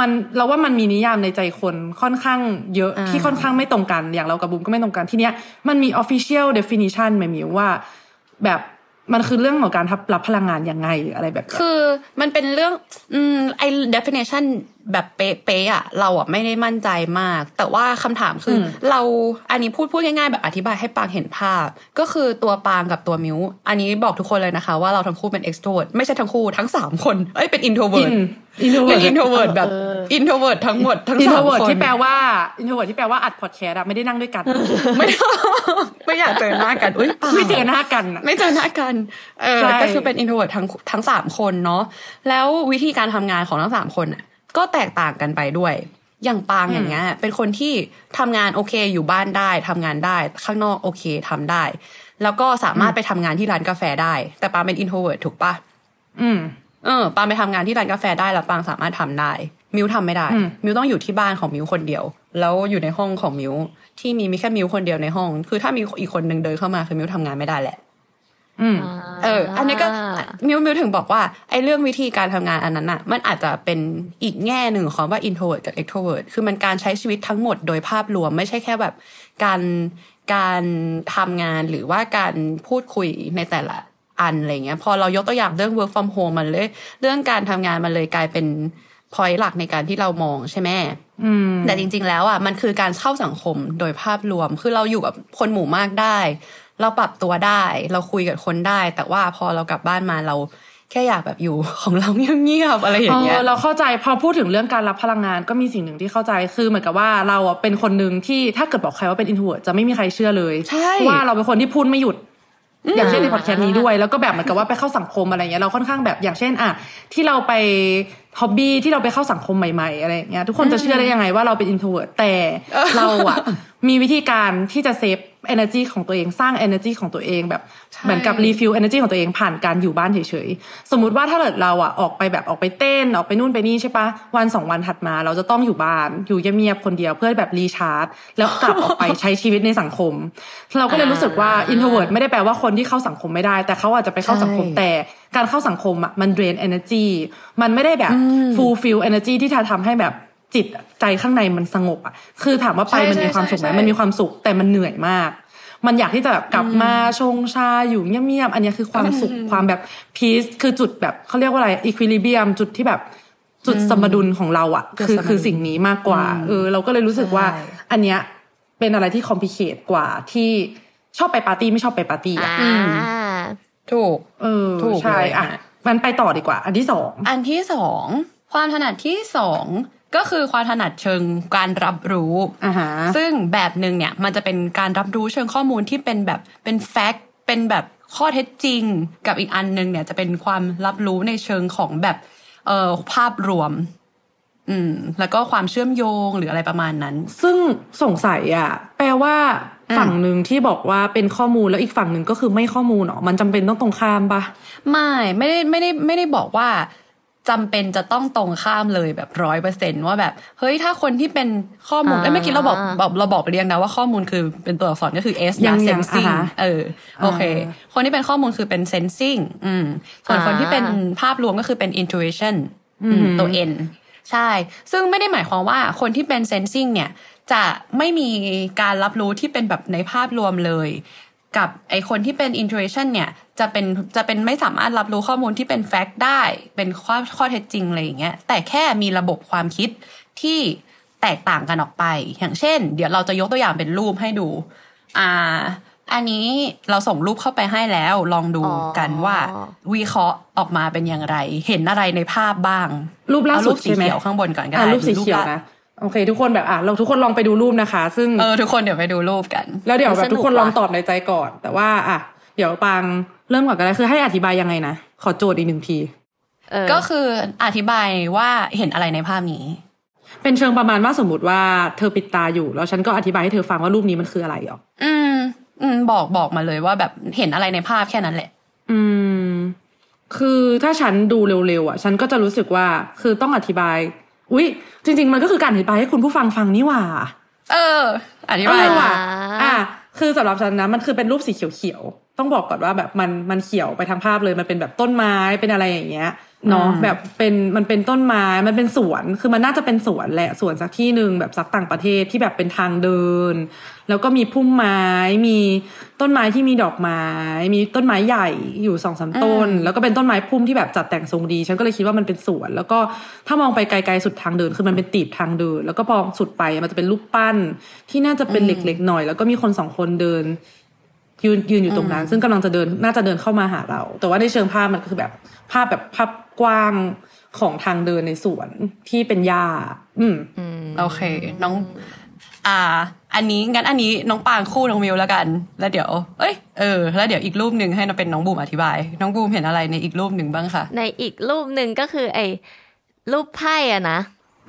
มันเราว่ามันมีนิยามในใจคนค่อนข้างเยอะอ่าที่ค่อนข้างไม่ตรงกันอย่างเรากับบุมก็ไม่ตรงกันทีเนี้ยมันมี official definition ไหมมิวว่า แบบมันคือเรื่องของการรับพลังงานยังไงหรืออะไรแบบเนี้ยคือมันเป็นเรื่องอืมไอ้ definition แบบเป๊ะๆอะเราอะไม่ได้มั่นใจมาก แต่ว่าคำถามคืออมเราอันนี้พูดพูดง่ายๆแบบอธิบายให้ปางเห็นภาพ ก็คือตัวปางกับตัวมิวอันนี้บอกทุกคนเลยนะคะ ว่าเราทั้งคู่เป็น extrovert ไม่ใช่ทั้งคู่ทั้งสามคนเอ้ยเป็น introvert อินโทรเวิเป็ร์น introvert แบบ introvert ทั้งหมดทั้งสามคน introvert ที่แปลว่า introvert ที่แปลว่าอัดพอดแคสต์อะไม่ได้นั่งด้วยกัน ไม่ไม่อยากเจอหน้ากันอุ้ยปางไม่เจอหน้ากันอะไม่เจอหน้ากันเออใช่ก็คือเป็น introvert ทั้งทั้งสามคนเนาะแล้ววิธีการทำงานของทั้งสามคนน่ะ ก็แตกต่างกันไปด้วย อย่างปางอย่างเงี้ย เป็นคนที่ทำงานโอเคอยู่บ้านได้ทำงานได้ข้างนอกโอเคทำได้ แล้วก็สามารถไปทำงานที่ร้านกาแฟได้ แต่ปางเป็น introvert ถูกปะอืมเออปางไปทำงานที่ร้านกาแฟได้แล้วปางสามารถทำได้ มิวทำไม่ได้อืมมิวต้องอยู่ที่บ้านของมิวคนเดียว แล้วอยู่ในห้องของมิวที่มีมีแค่มิวคนเดียวในห้อง คือถ้ามีอีกคนหนึ่งเดินเข้ามาคือมิวทำงานไม่ได้แหละอืม เออ อันนี้ก็มิวมิวถึงบอกว่าไอ้เรื่องวิธีการทำงานอันนั้นอะมันอาจจะเป็นอีกแง่หนึ่งของว่า introvert กับ extrovert คือมันการใช้ชีวิตทั้งหมดโดยภาพรวมไม่ใช่แค่แบบการการทำงานหรือว่าการพูดคุยในแต่ละอันอะไรเงี้ย พอเรายกตัวอย่างเรื่อง work from home มันเลย เรื่องการทำงานมันเลยกลายเป็น point หลักในการที่เรามองใช่ไหมอืมแต่จริง ๆ แล้วอะมันคือการเข้าสังคมโดยภาพรวม คือเราอยู่กับคนหมู่มากได้ เราปรับตัวได้ เราคุยกับคนได้ แต่ว่าพอเรากลับบ้านมาเราแค่อยากแบบอยู่ของเราเงียบๆอะไรอย่างเงี้ยเออเราเข้าใจพอพูดถึงเรื่องการรับพลังงานก็มีสิ่งหนึ่งที่เข้าใจคือเหมือนกับว่าเราอะเป็นคนหนึ่งที่ถ้าเกิดบอกใครว่าเป็น introvert จะไม่มีใครเชื่อเลยใช่เพราะว่าเราเป็นคนที่พูดไม่หยุดอย่างเช่นในพอดแคสต์นี้ด้วยแล้วก็แบบเหมือนกับว่าไปเข้าสังคมอะไรเงี้ยเราค่อนข้างแบบอย่างเช่นอะที่เราไป hobby ที่เราไปเข้าสังคมใหม่ๆอะไรอย่างเงี้ยทุกคนจะเชื่อได้ยังไงว่าเราเป็น introvert แต่เราอะมีวิธีการที่จะ save energy ของตัวเองสร้าง energy ของตัวเองแบบใช่เหมือนกับ refill energy ของตัวเองผ่านการอยู่บ้านเฉยๆ สมมุติว่าถ้าเกิดเราอะออกไปแบบออกไปเต้นออกไปนู่นไปนี่ใช่ปะวันสองวันถัดมาเราจะต้องอยู่บ้านอยู่เงียบๆคนเดียวเพื่อแบบรีชาร์จ แล้วกลับออกไปใช้ชีวิตในสังคม เราก็เลยรู้สึกว่า introvert ไม่ได้แปลว่าคนที่เข้าสังคมไม่ได้ แต่เขาอาจจะไปเข้าสังคมใช่แต่การเข้าสังคมอะมัน drain energy มันไม่ได้แบบ fulfill energy ที่จะทำให้แบบ จิตใจข้างในมันสงบอะ คือถามว่าไปใช่มันมีความสุขไหมใช่ใช่มันมีความสุขแต่มันเหนื่อยมาก มันอยากที่จะแบบกลับมาชงชาอยู่เงียบๆอันเนี้ยคือความสุขความแบบ peace คือจุดแบบเขาเรียกว่าอะไร equilibrium จุดที่แบบจุดสมดุลของเราอะจุดคือสมดุลคือสิ่งนี้มากกว่าเออเราก็เลยรู้สึกว่าใช่อันเนี้ยเป็นอะไรที่ complicate กว่าที่ชอบไปปาร์ตี้ไม่ชอบไปปาร์ตี้อะอ่าถูก เออถูกใช่เลยอะอะมันไปต่อดีกว่า อันที่สองอันที่สองความถนัดที่สอง ก็คือความถนัดเชิงการรับรู้อ่าฮะซึ่งแบบหนึ่งเนี่ยมันจะเป็นการรับรู้เชิงข้อมูลที่เป็นแบบเป็นแฟกต์เป็นแบบข้อเท็จจริง กับอีกอันหนึ่งเนี่ยจะเป็นความรับรู้ในเชิงของแบบเอ่อภาพรวม อืม แล้วก็ความเชื่อมโยงหรืออะไรประมาณนั้น ซึ่งสงสัยอะ แปลว่าอืมฝั่งหนึ่งที่บอกว่าเป็นข้อมูลแล้วอีกฝั่งหนึ่งก็คือไม่ข้อมูลเหรอมันจำเป็นต้องตรงข้ามปะไม่ไม่ได้ไม่ได้ไม่ได้บอกว่า จำเป็นจะต้องตรงข้ามเลยแบบร้อยเปอร์เซนว่าแบบ เฮ้ยถ้าคนที่เป็นข้อมูลเอ้ยเมื่อกี้เราบอกบอกเราบอกไปเรียงนะว่าข้อมูลคือเป็นตัวอักษรก็คือ S ยันะงยัง sensing อ่าฮะเออโอเค คนที่เป็นข้อมูลคือเป็น sensing อืมส่วนคนที่เป็นภาพรวมก็คือเป็น intuition อืมตัว N ใช่ ซึ่งไม่ได้หมายความว่าคนที่เป็น sensing เนี่ยจะไม่มีการรับรู้ที่เป็นแบบในภาพรวมเลย กับไอคนที่เป็น intuition เนี่ยจะเป็นจะเป็นไม่สามารถรับรู้ข้อมูลที่เป็น fact ได้ เป็นข้อข้อเท็จจริงอะไรอย่างเงี้ยแต่แค่มีระบบความคิดที่แตกต่างกันออกไป อย่างเช่น เดี๋ยวเราจะยกตัวอย่างเป็นรูปให้ดูอ่าอันนี้เราส่งรูปเข้าไปให้แล้วลองดูกันว่าวิเคราะห์ออกมาเป็นอย่างไร เห็นอะไรในภาพบ้าง รูปล่าเอสุรูดปสีใช่ไหมเขียวข้างบนก่อนก็อะได้รูปสีเขียวละนะ โอเค ทุกคนแบบอะเราทุกคนลองไปดูรูปนะคะ ซึ่งเออทุกคนเดี๋ยวไปดูรูปกัน แล้วเดี๋ยวแบบสนุกทุกคนว่ะลองตอบในใจก่อน แต่ว่าอะเดี๋ยวปางเริ่มก่อนก็ได้คือให้อธิบายยังไงนะขอโจทย์อีกหนึ่งทีเออก็คืออธิบายว่าเห็นอะไรในภาพนี้ เป็นเชิงประมาณว่าสมมติว่าเธอปิดตาอยู่ แล้วฉันก็อธิบายให้เธอฟังว่ารูปนี้มันคืออะไรหรออืม อืม บอกบอกมาเลยว่าแบบเห็นอะไรในภาพแค่นั้นแหละ อืม คือถ้าฉันดูเร็วๆอะ ฉันก็จะรู้สึกว่าคือต้องอธิบาย อุ๊ยจริง ๆ มันก็คือการอธิบายให้คุณผู้ฟังฟังนี่หว่า เออ อธิบายเออดิว่ะอะคือสำหรับฉันนะมันคือเป็นรูปสีเขียวๆต้องบอกก่อนว่าแบบมันมันเขียวไปทางภาพเลยมันเป็นแบบต้นไม้เป็นอะไรอย่างเงี้ยเนาะแบบเป็นมันเป็นต้นไม้มันเป็นสวนคือมันน่าจะเป็นสวนแหละสวนสักที่หนึ่งแบบสักต่างประเทศที่แบบเป็นทางเดิน แล้วก็มีพุ่มไม้ มีต้นไม้ที่มีดอกไม้ มีต้นไม้ใหญ่อยู่สองสามต้น แล้วก็เป็นต้นไม้พุ่มที่แบบจัดแต่งทรงดี ฉันก็เลยคิดว่ามันเป็นสวน แล้วก็ถ้ามองไปไกลๆสุดทางเดินคือมันเป็นตีบทางเดิน แล้วก็พอสุดไปมันจะเป็นรูปปั้นที่น่าจะเป็นเหล็กๆหน่อย แล้วก็มีคนสองคนเดินยืนยืนอยู่ตรงนั้น ซึ่งกำลังจะเดินน่าจะเดินเข้ามาหาเรา แต่ว่าในเชิงภาพมันคือแบบภาพแบบภาพกว้างของทางเดินในสวนที่เป็นหญ้า อืมโอเค น้อง อ่า อันนี้งั้นอันนี้น้องปางคู่น้องมิวแล้วกัน แล้วเดี๋ยว เอ้ยเออแล้วเดี๋ยวอีกรูปหนึ่งให้เป็นน้องบูมอธิบาย น้องบูมเห็นอะไรในอีกรูปหนึ่งบ้างคะในอีกรูปหนึ่งก็คือ ไอ้รูปไพ่อะนะ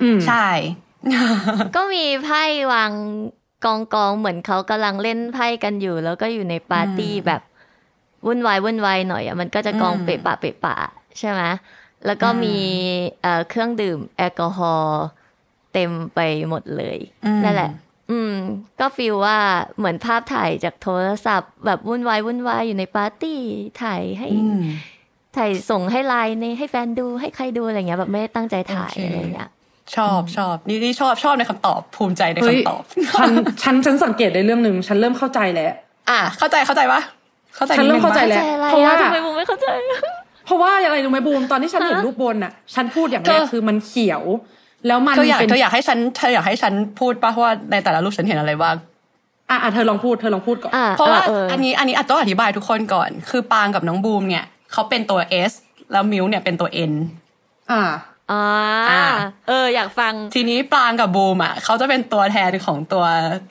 อืมใช่ ก็มีไพ่วางกองกองๆเหมือนเขากำลังเล่นไพ่กันอยู่ แล้วก็อยู่ในปาร์ตี้แบบวุ่นวายวุ่นวายหน่อยอะมันก็จะกองอืมเปะปะเปะปะใช่ไหมแล้วก็มีเอ่อเครื่องดื่มแอลกอฮอล์เต็มไปหมดเลยอืมนั่นแหละ อืม ก็ฟีลว่าเหมือนภาพถ่ายจากโทรศัพท์ แบบวุ่นวายวุ่นวายอยู่ในปาร์ตี้ถ่ายให้อืมถ่ายส่งให้ไลน์ในให้แฟนดูให้ใครดูอะไรเงี้ยแบบไม่ได้ตั้งใจถ่ายโอเคอะไรเงี้ยชอบชอบนี่นี่ชอบชอบในคำตอบภูมิใจในเฮ้ยคำตอบฉันฉันฉันสังเกตได้เรื่องหนึ่งฉันเริ่มเข้าใจแล้วอะ เข้าใจเข้าใจปะเข้าใจฉันเริ่มดงเข้าใจปะแล้วเข้าใจอะไรเพราะว่าอะทำไมมึงไม่เข้าใจ เพราะว่าอะไรรู้ไหมบูมตอนที่ฉันเห็นฮะรูปบนน่ะ ฉันพูดอย่างแรกเธอคือมันเขียว แล้วมันเธออยากเป็นเธออยากให้ฉันเธออยากให้ฉันพูดปะว่าในแต่ละรูปฉันเห็นอะไรบ้างอะอะเธอลองพูดเธอลองพูดก่อนอ่เพราะว่าเอออันนี้อันนี้อาจต้องอธิบายทุกคนก่อน คือปางกับน้องบูมเนี่ยเขาเป็นตัว S แล้วมิวเนี่ยเป็นตัว N อ่าอ่า อ่าเอออยากฟัง ทีนี้ปางกับบูมอะเขาจะเป็นตัวแทนของตัว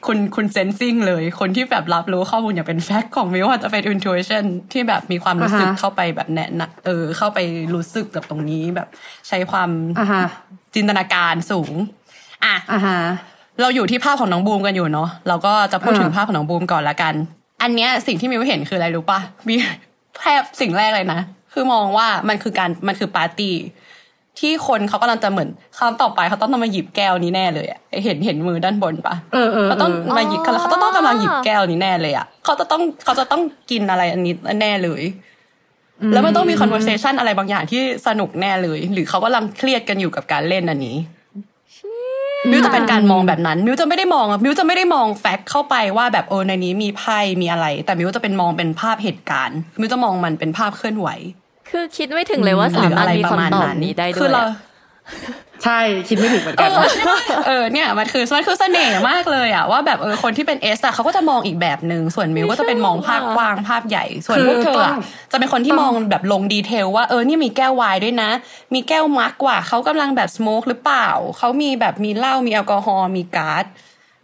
คุณคุณเซนซิงเลย คนที่แบบรับรู้ข้อมูลอย่างเป็นแฟกต์ของมิวอาจจะเป็น intuition ที่แบบมีความรู้สึกอ่าฮะเข้าไปแบบแนะนำเออ เข้าไปรู้สึกกับตรงนี้แบบใช้ความอ่าฮะจินตนาการสูง อะอ่าฮะเราอยู่ที่ภาพของน้องบูมกันอยู่เนาะเราก็จะพูดอ่าถึงภาพของน้องบูมก่อนละกัน อันเนี้ยสิ่งที่มิวเห็นคืออะไรรู้ปะมีแทบสิ่งแรกเลยนะคือมองว่ามันคือการมันคือปาร์ตี้ ที่คนเขากำลังจะเหมือนครั้งต่อไปเขาต้องมาหยิบแก้วนี้แน่เลยอะเห็นเห็นมือด้านบนปะเออเออเขาต้องเออมาหยิบเขาต้องต้องกำลังหยิบแก้วนี้แน่เลยอะเขาจะต้องเขาจะต้องกินอะไรอันนี้แน่เลย แล้วมันต้องมี conversation อะไรบางอย่างที่สนุกแน่เลย หรือเขากำลังเครียดกันอยู่กับการเล่นอันนี้มิวจะเป็นการมองแบบนั้น มิวจะไม่ได้มองมิวจะไม่ได้มองแฟกต์เข้าไปว่าแบบเออในนี้มีไพ่มีอะไร แต่มิวจะเป็นมองเป็นภาพเหตุการณ์มิวจะมองมันเป็นภาพเคลื่อนไหว คือคิดไม่ถึงเลยว่าหสารือมารอะถไรมีประมาณคำตอบนั้นนี้ได้ด้คืวยอเราอะใช่คิดไม่ถูกเหมือนเอกันอใช่ปะเออเนี่ยมันคือมันคือเสน่ห์มากเลยอะว่าแบบเออคนที่เป็นเอสอะเขาก็จะมองอีกแบบหนึ่งส่วนมิวก็จะเป็นมองภาพกว้างภาพใหญ่ ส่วนพวกเธออะจะเป็นคนที่มองแบบลง detail ว่าเออนี่มีแก้วไวน์ด้วยนะ มีแก้วมาร์กกว่าเขากำลังแบบ smoke หรือเปล่าเขามีแบบมีเหล้ามีแอลกอฮอล์มีการ์ด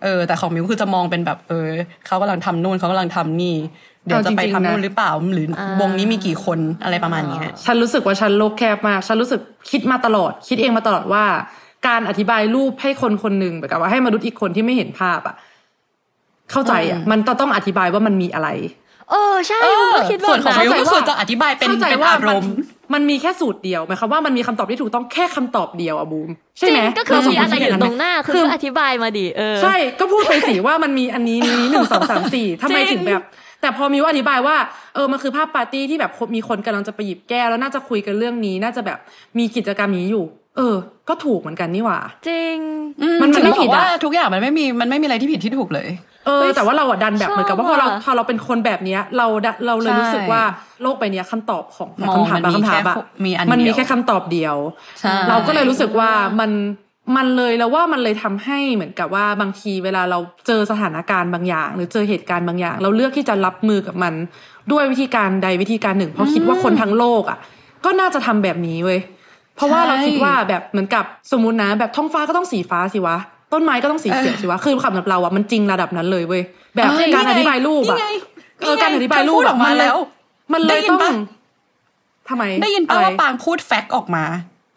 เออแต่ของมิวคือจะมองเป็นแบบเออเขากำลังทำนู่นเขากำลังทำนี่ เดี๋ยวจะไปทำนู่นหรือเปล่าหรือวงนี้มีกี่คนอะไรประมาณเนี้ยฉันรู้สึกว่าฉันโลกแคบมาก ฉันรู้สึกคิดมาตลอด คิดเองมาตลอดว่า การอธิบายรูปให้คนคนหนึ่งแบบว่าให้มนุษย์อีกคนที่ไม่เห็นภาพอะ เข้าใจอะมันจะต้องอธิบายว่ามันมีอะไร เออใช่เอมึงอก็คิดแบส่วนบของนั้นมิวก็คือจะอธิบายเป็นเข้าใจเป็นว่าอารมณ์นมันมีแค่สูตรเดียวหมายความว่ามันมีคำตอบที่ถูกต้องแค่คำตอบเดียวอะบูมใช่ไหมก็คือมีอะไรอยู่ตรงหน้าคืออธิบายมาดิเออใช่ก็พูดไปสิว่ามันมีอันนี้นี้หนึ่งสองสามสี่ทำไมถึงแบบ แต่พอมีว่าอธิบายว่าเออมันคือภาพปาร์ตี้ที่แบบมีคนกำลังจะไปหยิบแก้วแล้วน่าจะคุยกันเรื่องนี้ น่าจะแบบมีกิจกรรมนี้อยู่ เออ ก็ถูกเหมือนกันนี่หว่า จริง มันมันไม่ผิดว่าอะทุกอย่างมันไม่มีมันไม่มีอะไรที่ผิดที่ถูกเลยเออแต่ว่าเราอะดันแบบชอบเหมือนกับว่าพอเราอะพอเราเป็นคนแบบเนี้ย เราดะเราเลยใช่รู้สึกว่าโลกใบเนี้ยคำตอบของมองคำถามมันบางมีคำถามแค่อะมีอันมันมีเดียวแค่คำตอบเดียวใช่เราก็เลยรู้สึกว่ามัน มันเลยแล้วว่ามันเลยทำให้เหมือนกับว่าบางทีเวลาเราเจอสถานการณ์บางอย่าง หรือเจอเหตุการณ์บางอย่าง เราเลือกที่จะรับมือกับมัน ด้วยวิธีการใดวิธีการหนึ่ง เพราะคิดว่าคนทั้งโลกอะ ก็น่าจะทำแบบนี้เว้ยเพราะว่าใช่เราคิดว่าแบบเหมือนกับสมมุตินะ แบบท้องฟ้าก็ต้องสีฟ้าสิวะต้นไม้ก็ต้องสีเขียวสิวะคือสำหรับเราอะมันจริงระดับนั้นเลยเว้ยแบบเอ้ยการอธิบายรูปอะนี่ไงเออการอธิบายรูปพูดออกมามันเลยแล้ว มันเลยได้ยินต้องปะทำไมได้ยินป่าอะไรว่าปางพูด fact ออกมา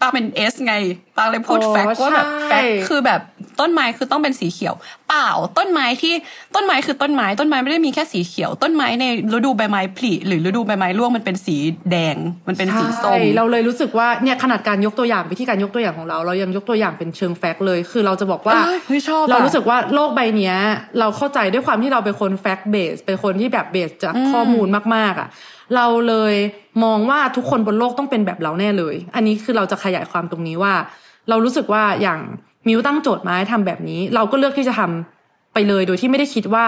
ปางเป็น S ไงปางเลยพูดอ๋อ fact ว่าแบบใช่ fact คือแบบต้นไม้คือต้องเป็นสีเขียว เปล่าต้นไม้ที่ต้นไม้คือต้นไม้ต้นไม้ไม่ได้มีแค่สีเขียว ต้นไม้ในฤดูใบไม้ผลิหรือฤดูใบไม้ร่วงมันเป็นสีแดงมันเป็นสีส้มใช่เราเลยรู้สึกว่าเนี่ยขนาดการยกตัวอย่างวิธีการยกตัวอย่างของเรา เรายังยกตัวอย่างเป็นเชิงแฟกต์เลย คือเราจะบอกว่าเอ้ยเฮ้ยชอบอะเรารู้สึกว่าโลกใบเนี้ย เราเข้าใจด้วยความที่เราเป็นคนแฟกต์เบสเป็นคนที่แบบเบสจากข้อมูลมากๆอะ เราเลยมองว่าทุกคนบนโลกต้องเป็นแบบเราแน่เลย อันนี้คือเราจะขยายความตรงนี้ว่า เรารู้สึกว่าอย่างมิวตั้งโจทย์มาให้ทำแบบนี้ เราก็เลือกที่จะทำไปเลยโดยที่ไม่ได้คิดว่า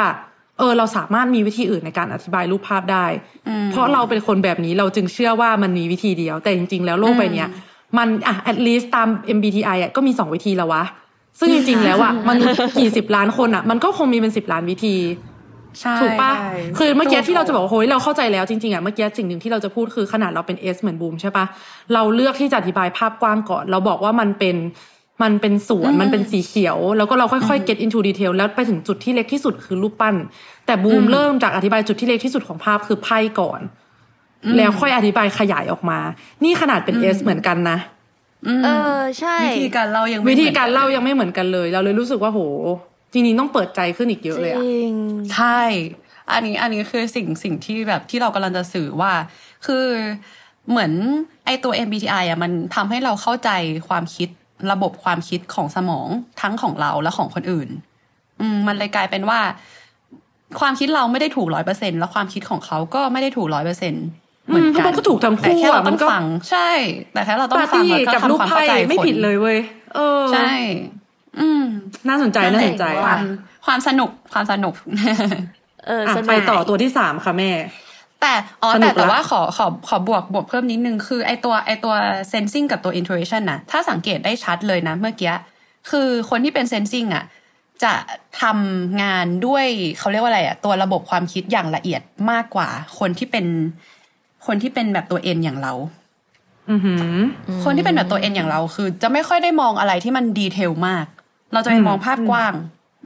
เออ เราสามารถมีวิธีอื่นในการอธิบายรูปภาพได้ เพราะเราเป็นคนแบบนี้เราจึงเชื่อว่ามันมีวิธีเดียว แต่จริง ๆ แล้วโลกใบเนี้ยมันอะ at least ตาม MBTI อะก็มีสองวิธีแล้ววะ ซึ่งจริง ๆ แล้วอะมันกี่สิบล้านคนอะ มันก็คงมีเป็นสิบล้านวิธีใช่ ถูกปะใช่คือเมื่อกี้ถูที่เราจะบอกว่าโฮ้ยเราเข้าใจแล้วจริงๆอะเมื่อกี้สิ่งหนึ่งที่เราจะพูดคือขนาดเราเป็น S เหมือนบูมใช่ปะเราเลือกที่จะอธิบายภาพกว้างก่อน เราบอกว่ามันเป็นมันเป็นสวนมันเป็นสีเขียว แล้วก็เราค่อยๆ get into detail แล้วไปถึงจุดที่เล็กที่สุดคือรูปปั้น แต่บูมเริ่มจากอธิบายจุดที่เล็กที่สุดของภาพคือไพ่ก่อน แล้วค่อยอธิบายขยายออกมา นี่ขนาดเป็น S เหมือนกันนะเออใช่ วิธีการเล่ายังไม่วิธีการหมือนนเล่ายังไม่เหมือนกันเลย เราเลยรู้สึกว่าโห จริงๆต้องเปิดใจขึ้นอีกเยอะเลยจอะริงใช่ อันนี้อันนี้คือสิ่งสิ่งที่แบบที่เรากำลังจะสื่อว่า คือเหมือนไอตัว MBTI อะมันทำให้เราเข้าใจความคิดระบบความคิดของสมองทั้งของเราและของคนอื่น อืม มันเลยกลายเป็นว่า ความคิดเราไม่ได้ถูกร้อยเปอร์เซ็นแล้วความคิดของเขาก็ไม่ได้ถูกร้อยเปอร์เซ็นเหมือนอืมกันมันก็ถูกทั้งคู่แต่แค่เราอะมัต้อนงก็ฟัง ใช่ แต่แค่เราต้องปาร์ฟังตี้แล้วก็กับรูปทำความไพ่เข้าใจไม่คนผิดเลยเว้ยเออใช่ อืม น่าสนใจน่าสนใจควาอะมความสนุกความสนุก เอออะสนุกไปต่อตัวที่สามค่ะแม่ แต่อ๋อสนุแต่กแต่ละว่าขอขอขอบวกบวกเพิ่มนิดนึง คือไอตัวไอตัว sensing กับตัว intuition นะถ้าสังเกตได้ชัดเลยนะเมื่อกี้ คือคนที่เป็น sensing อะจะทำงานด้วยเขาเรียกว่าอะไรอะตัวระบบความคิดอย่างละเอียดมากกว่า คนที่เป็น คนที่เป็นแบบตัว N อย่างเราอือหือคนที่เป็นแบบตัว N อย่างเราคือ จะไม่ค่อยได้มองอะไรที่มันดีเทลมาก เราจะไปมองภาพกว้าง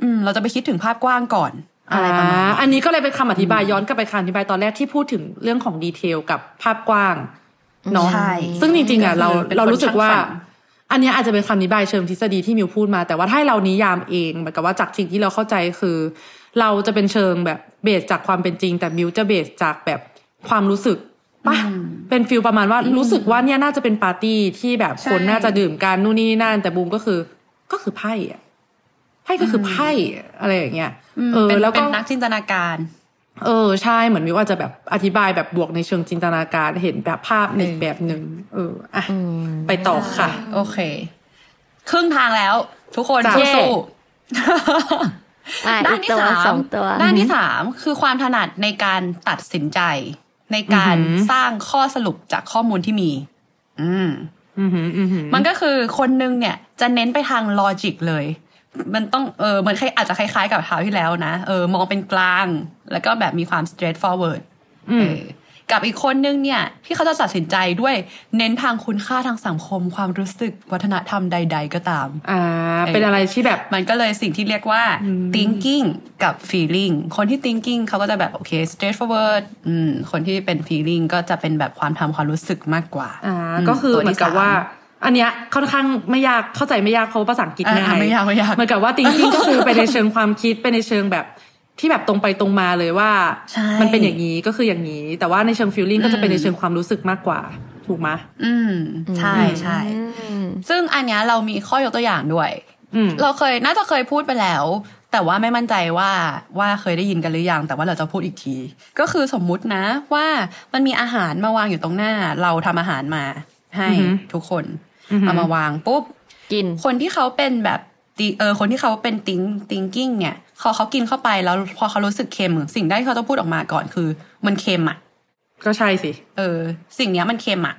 อืม เราจะไปคิดถึงภาพกว้างก่อนอะไรประมาณอ่านี้อันนี้ก็เลยเป็นคำอธิบายย้อนกลับไปคำอธิบายตอนแรกที่พูดถึงเรื่องของ detail กับภาพกว้างเนาะใช่ซึ่งจริงๆอะก็คือเราเป็นเราคนรู้สึกว่าช่างฝันอันเนี้ยอาจจะเป็นคำอธิบายเชิงทฤษฎีที่มิวพูดมา แต่ว่าถ้าให้เรานิยามเองเหมือนกับว่าจากสิ่งที่เราเข้าใจคือ เราจะเป็นเชิงแบบ base จากความเป็นจริง แต่มิวจะ base จากแบบความรู้สึกปะเป็น feel ประมาณว่ารู้สึกว่าเนี่ยน่าจะเป็นปาร์ตี้ที่แบบคนใช่น่าจะดื่มกันนู่นนี่นั่นแต่บูมก็คือ ก็คือไพ่อะไพ่ก็คือไพ่อะไรอย่างเงี้ยเออเป็นแล้วเป็ก็นนักจินตนาการ เออใช่เหมือนมิวอาจจะแบบอธิบายแบบบวกในเชิงจินตนาการเห็นแบบภาพในอีกแบบหนึ่งเอออะไปต่อค่ะ โอเค ครึ่งทางแล้ว ทุกคนจ้ะสู้อะๆด้าอีนกที่ตัวสามสองตัวด้านที่สามคือความถนัดในการตัดสินใจ ในการสร้างข้อสรุปจากข้อมูลที่มี อืมอือหืออือหือ มันก็คือคนนึงเนี่ยจะเน้นไปทางลอจิกเลย มันต้องเออมันคล้ายอาจจะคล้ายๆกับคราวที่แล้วนะเออมองเป็นกลาง แล้วก็แบบมีความ straight forward อืมเออ กับอีกคนนึงเนี่ยที่เขาจะตัดสินใจด้วยเน้นทางคุณค่าทางสังคม ความรู้สึกวัฒนธรรมใด ๆ ก็ตาม อ่า เป็นอะไรที่แบบมันก็เลยสิ่งที่เรียกว่า thinking กับ feeling คนที่ thinking เขาก็จะแบบโอเค straightforward อืมคนที่เป็น feeling ก็จะเป็นแบบความทำความรู้สึกมากกว่าอ่ามก็คือตัวเหมืที่อนกับสว่าอันเนี้ยค่อนข้างไม่ยากเข้าใจไม่ยากเพราะว่าภาษาอังกฤษอ่าง่ายไม่ยากไม่ยากเหมือนกับว่า thinking ก็คือไปในเชิงความคิดไปในเชิงแบบ ที่แบบตรงไปตรงมาเลยว่าใช่มันเป็นอย่างนี้ก็คืออย่างนี้ แต่ว่าในเชิง feeling ก็จะเป็นในเชิงความรู้สึกมากกว่า ถูกไหมอืม ใช่ใช่ซึ่งอันนี้เรามีข้อยกตัวอย่างด้วยเราเคยน่าจะเคยพูดไปแล้ว แต่ว่าไม่มั่นใจว่าว่าเคยได้ยินกันหรือยัง แต่ว่าเราจะพูดอีกที ก็คือสมมุตินะว่ามันมีอาหารมาวางอยู่ตรงหน้า เราทำอาหารมาให้ทุกคนเอามาวางปุ๊บกิน คนที่เขาเป็นแบบเออคนที่เขาเป็น think thinking เนี่ย เขาเขากินเข้าไปแล้วพอเขารู้สึกเค็มสิ่งแรกที่เขาต้องพูดออกมาก่อนคือ มันเค็มอะ ก็ใช่สิ เออ สิ่งเนี้ยมันเค็มอะ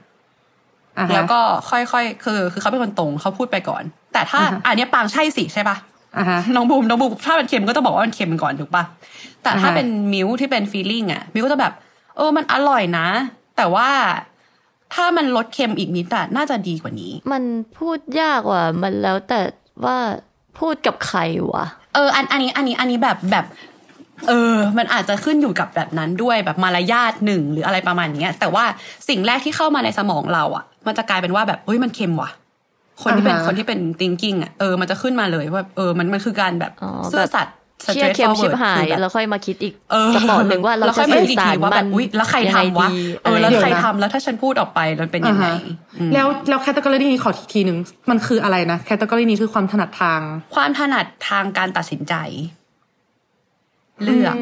แล้วก็ค่อยๆคือ คือเขาเป็นคนตรงเขาพูดไปก่อน แต่ถ้าอันนี้ปางใช่สิใช่ปะน้องบูมน้องบูมถ้ามันเค็มก็จะบอกว่ามันเค็มก่อนถูกปะแต่ถ้าเป็นมิวที่เป็นฟีลลิ่งอะมิวก็จะแบบเออมันอร่อยนะ แต่ว่าถ้ามันลดเค็มอีกนิดอะน่าจะดีกว่านี้ มันพูดยากว่ะมันแล้วแต่ว่าพูดกับใครวะ เอออันอันนี้อันนี้อันนี้แบบแบบเออ มันอาจจะขึ้นอยู่กับแบบนั้นด้วยแบบมารยาทหนึ่งหรืออะไรประมาณนี้แต่ว่าสิ่งแรกที่เข้ามาในสมองเราอะ มันจะกลายเป็นว่าแบบเฮ้ยมันเค็มว่ะ คนที่เป็นคนที่เป็น thinking อะเออมันจะขึ้นมาเลยว่าเออมันมันคือการแบบซื่อสัตย์ เชี่ยเค็มชิบหาย แล้วค่อยมาคิดอีกกระป๋องหนึ่งว่าเราจะสื่อสารมันแล้วใครทำวะเออแล้วใครทำแล้วถ้าฉันพูดออกไปมันเป็นยังไงแล้วแล้ว category นี้ขอทีทีหนึ่งมันคืออะไรนะ category นี้คือความถนัดทาง ความถนัดทางการตัดสินใจ เลือก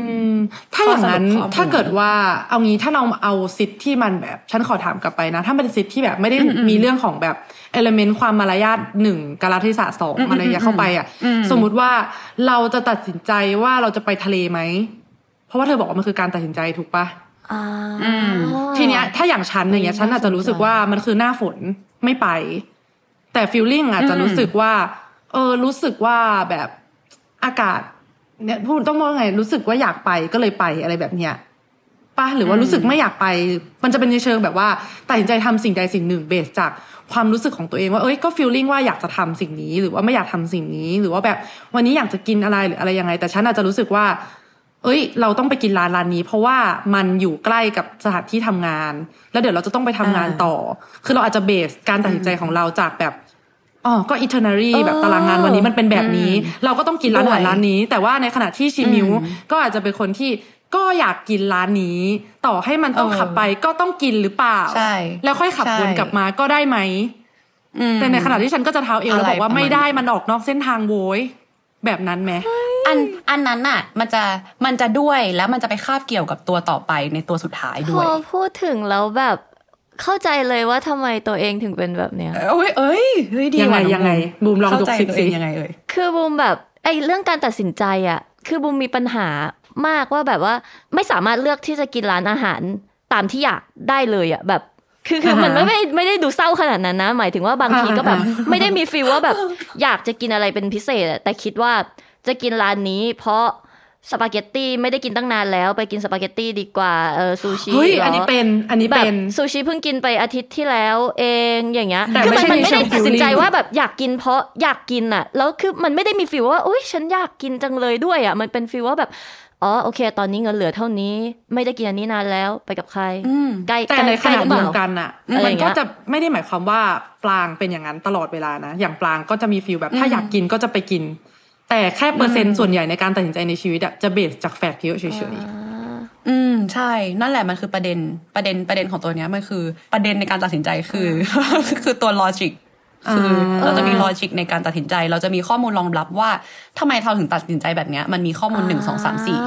ถ้าอย่างนั้นถ้าเกิดว่าเอางี้ถ้าเราเอา sit ที่มันแบบฉันขอถามกลับไปนะ ถ้าเป็น sit ที่แบบไม่ได้มีเรื่องของแบบเอลเมนต์ความมารยาทหนึ่งกาลเทศะสองมารยาเข้าไปอะ สมมุติว่าเราจะตัดสินใจว่าเราจะไปทะเลไหม เพราะว่าเธอบอกว่ามันคือการตัดสินใจถูกปะทีเนี้ยถ้าอย่างฉันอย่างเงี้ยฉันอาจจะรู้สึกว่ามันคือหน้าฝนไม่ไป แต่ฟิลลิ่งอาจจะรู้สึกว่า เออรู้สึกว่าแบบอากาศ เนี่ยพูดต้องมองไงรู้สึกว่าอยากไปก็เลยไปอะไรแบบเนี้ยปะหรือว่ารู้สึกไม่อยากไป มันจะเป็นในเชิงแบบว่าตัดสินใจทำสิ่งใดสิ่งหนึ่ง base จากความรู้สึกของตัวเองว่าเอ้ยก็ feeling ว่าอยากจะทำสิ่งนี้ หรือว่าไม่อยากทำสิ่งนี้ หรือว่าแบบวันนี้อยากจะกินอะไรหรืออะไรยังไง แต่ฉันอาจจะรู้สึกว่า เอ้ย เราต้องไปกินร้านร้านนี้ เพราะว่ามันอยู่ใกล้กับสถานที่ทำงาน แล้วเดี๋ยวเราจะต้องไปทำงานต่อ คือเราอาจจะ base การตัดสินใจของเราจากแบบ อ๋อก็ itinerary แบบตารางงานวันนี้มันเป็นแบบนี้ เราก็ต้องกินร้านอาหารร้านนี้ แต่ว่าในขณะที่ที่มิวก็อาจจะเป็นคนที่ก็อยากกินร้านนี้ ต่อให้มันต้องขับไปก็ต้องกินหรือเปล่าใช่แล้วค่อยขับวนกลับมาก็ได้ไหมแต่ในขณะที่ฉันก็จะเท้าเอวแล้วบอกว่าไม่ได้มันออกนอกเส้นทางโวยแบบนั้นไหมอันอันนั้นน่ะ มันจะมันจะด้วยแล้วมันจะไปคาบเกี่ยวกับตัวต่อไปในตัวสุดท้ายด้วยพอพูดถึงแล้วแบบ เข้าใจเลยว่าทำไมตัวเองถึงเป็นแบบเนี้ยเอ้ยเอ้ยดียังไงยังไงบูมลองดูสิสิยังไงเอ่ยคือบูมแบบไอ้เรื่องการตัดสินใจอะ คือบูมมีปัญหามากว่าแบบว่าไม่สามารถเลือกที่จะกินร้านอาหารตามที่อยากได้เลยอะแบบคือคือมันไม่ไม่ไม่ได้ดูเศร้าขนาดนั้นนะ หมายถึงว่าบางทีก็แบบ ไม่ได้มี feel ว่าแบบ อยากจะกินอะไรเป็นพิเศษแต่คิดว่าจะกินร้านนี้ เพราะ สปาเกตตี้ไม่ได้กินตั้งนานแล้วไปกินสปาเกตตี้ดีกว่าเออซูชิเฮ้ยอันนี้เป็นอันนี้เป็นซูชิเพิ่งกินไปอาทิตย์ที่แล้วเองอย่างเงี้ยคือมันไม่ได้ตัดสินใจว่าแบบอยากกินเพราะอยากกินอะแล้วคือมันไม่ได้มี feel ว่าอุ้ยฉันอยากกินจังเลยด้วยอะมันเป็น feel ว่าแบบอ๋อโอเค ตอนนี้เงินเหลือเท่านี้ ไม่ได้กินอันนี้นานแล้วไปกับใครใกล้แต่ในขณะเดียวกันอะมันก็จะไม่ได้หมายความว่าปลางเป็นอย่างนั้นตลอดเวลานะ อย่างปลางก็จะมีฟีลแบบถ้าอยากกินก็จะไปกิน แต่แค่เปอร์เซ็นต์ส่วนใหญ่ในการตัดสินใจในชีวิตอะจะเบสจากแฟกต์เยอะเฉยๆอืมใช่ นั่นแหละมันคือประเด็นประเด็นประเด็นของตัวเนี้ยมันคือประเด็นในการตัดสินใจคือ คือตัวลอจิกคือเราจะมีลอจิกในการตัดสินใจ เราจะมีข้อมูลรองรับว่าทำไมเราถึงตัดสินใจแบบเนี้ยมันมีข้อมูลหนึ่งสองสามสี่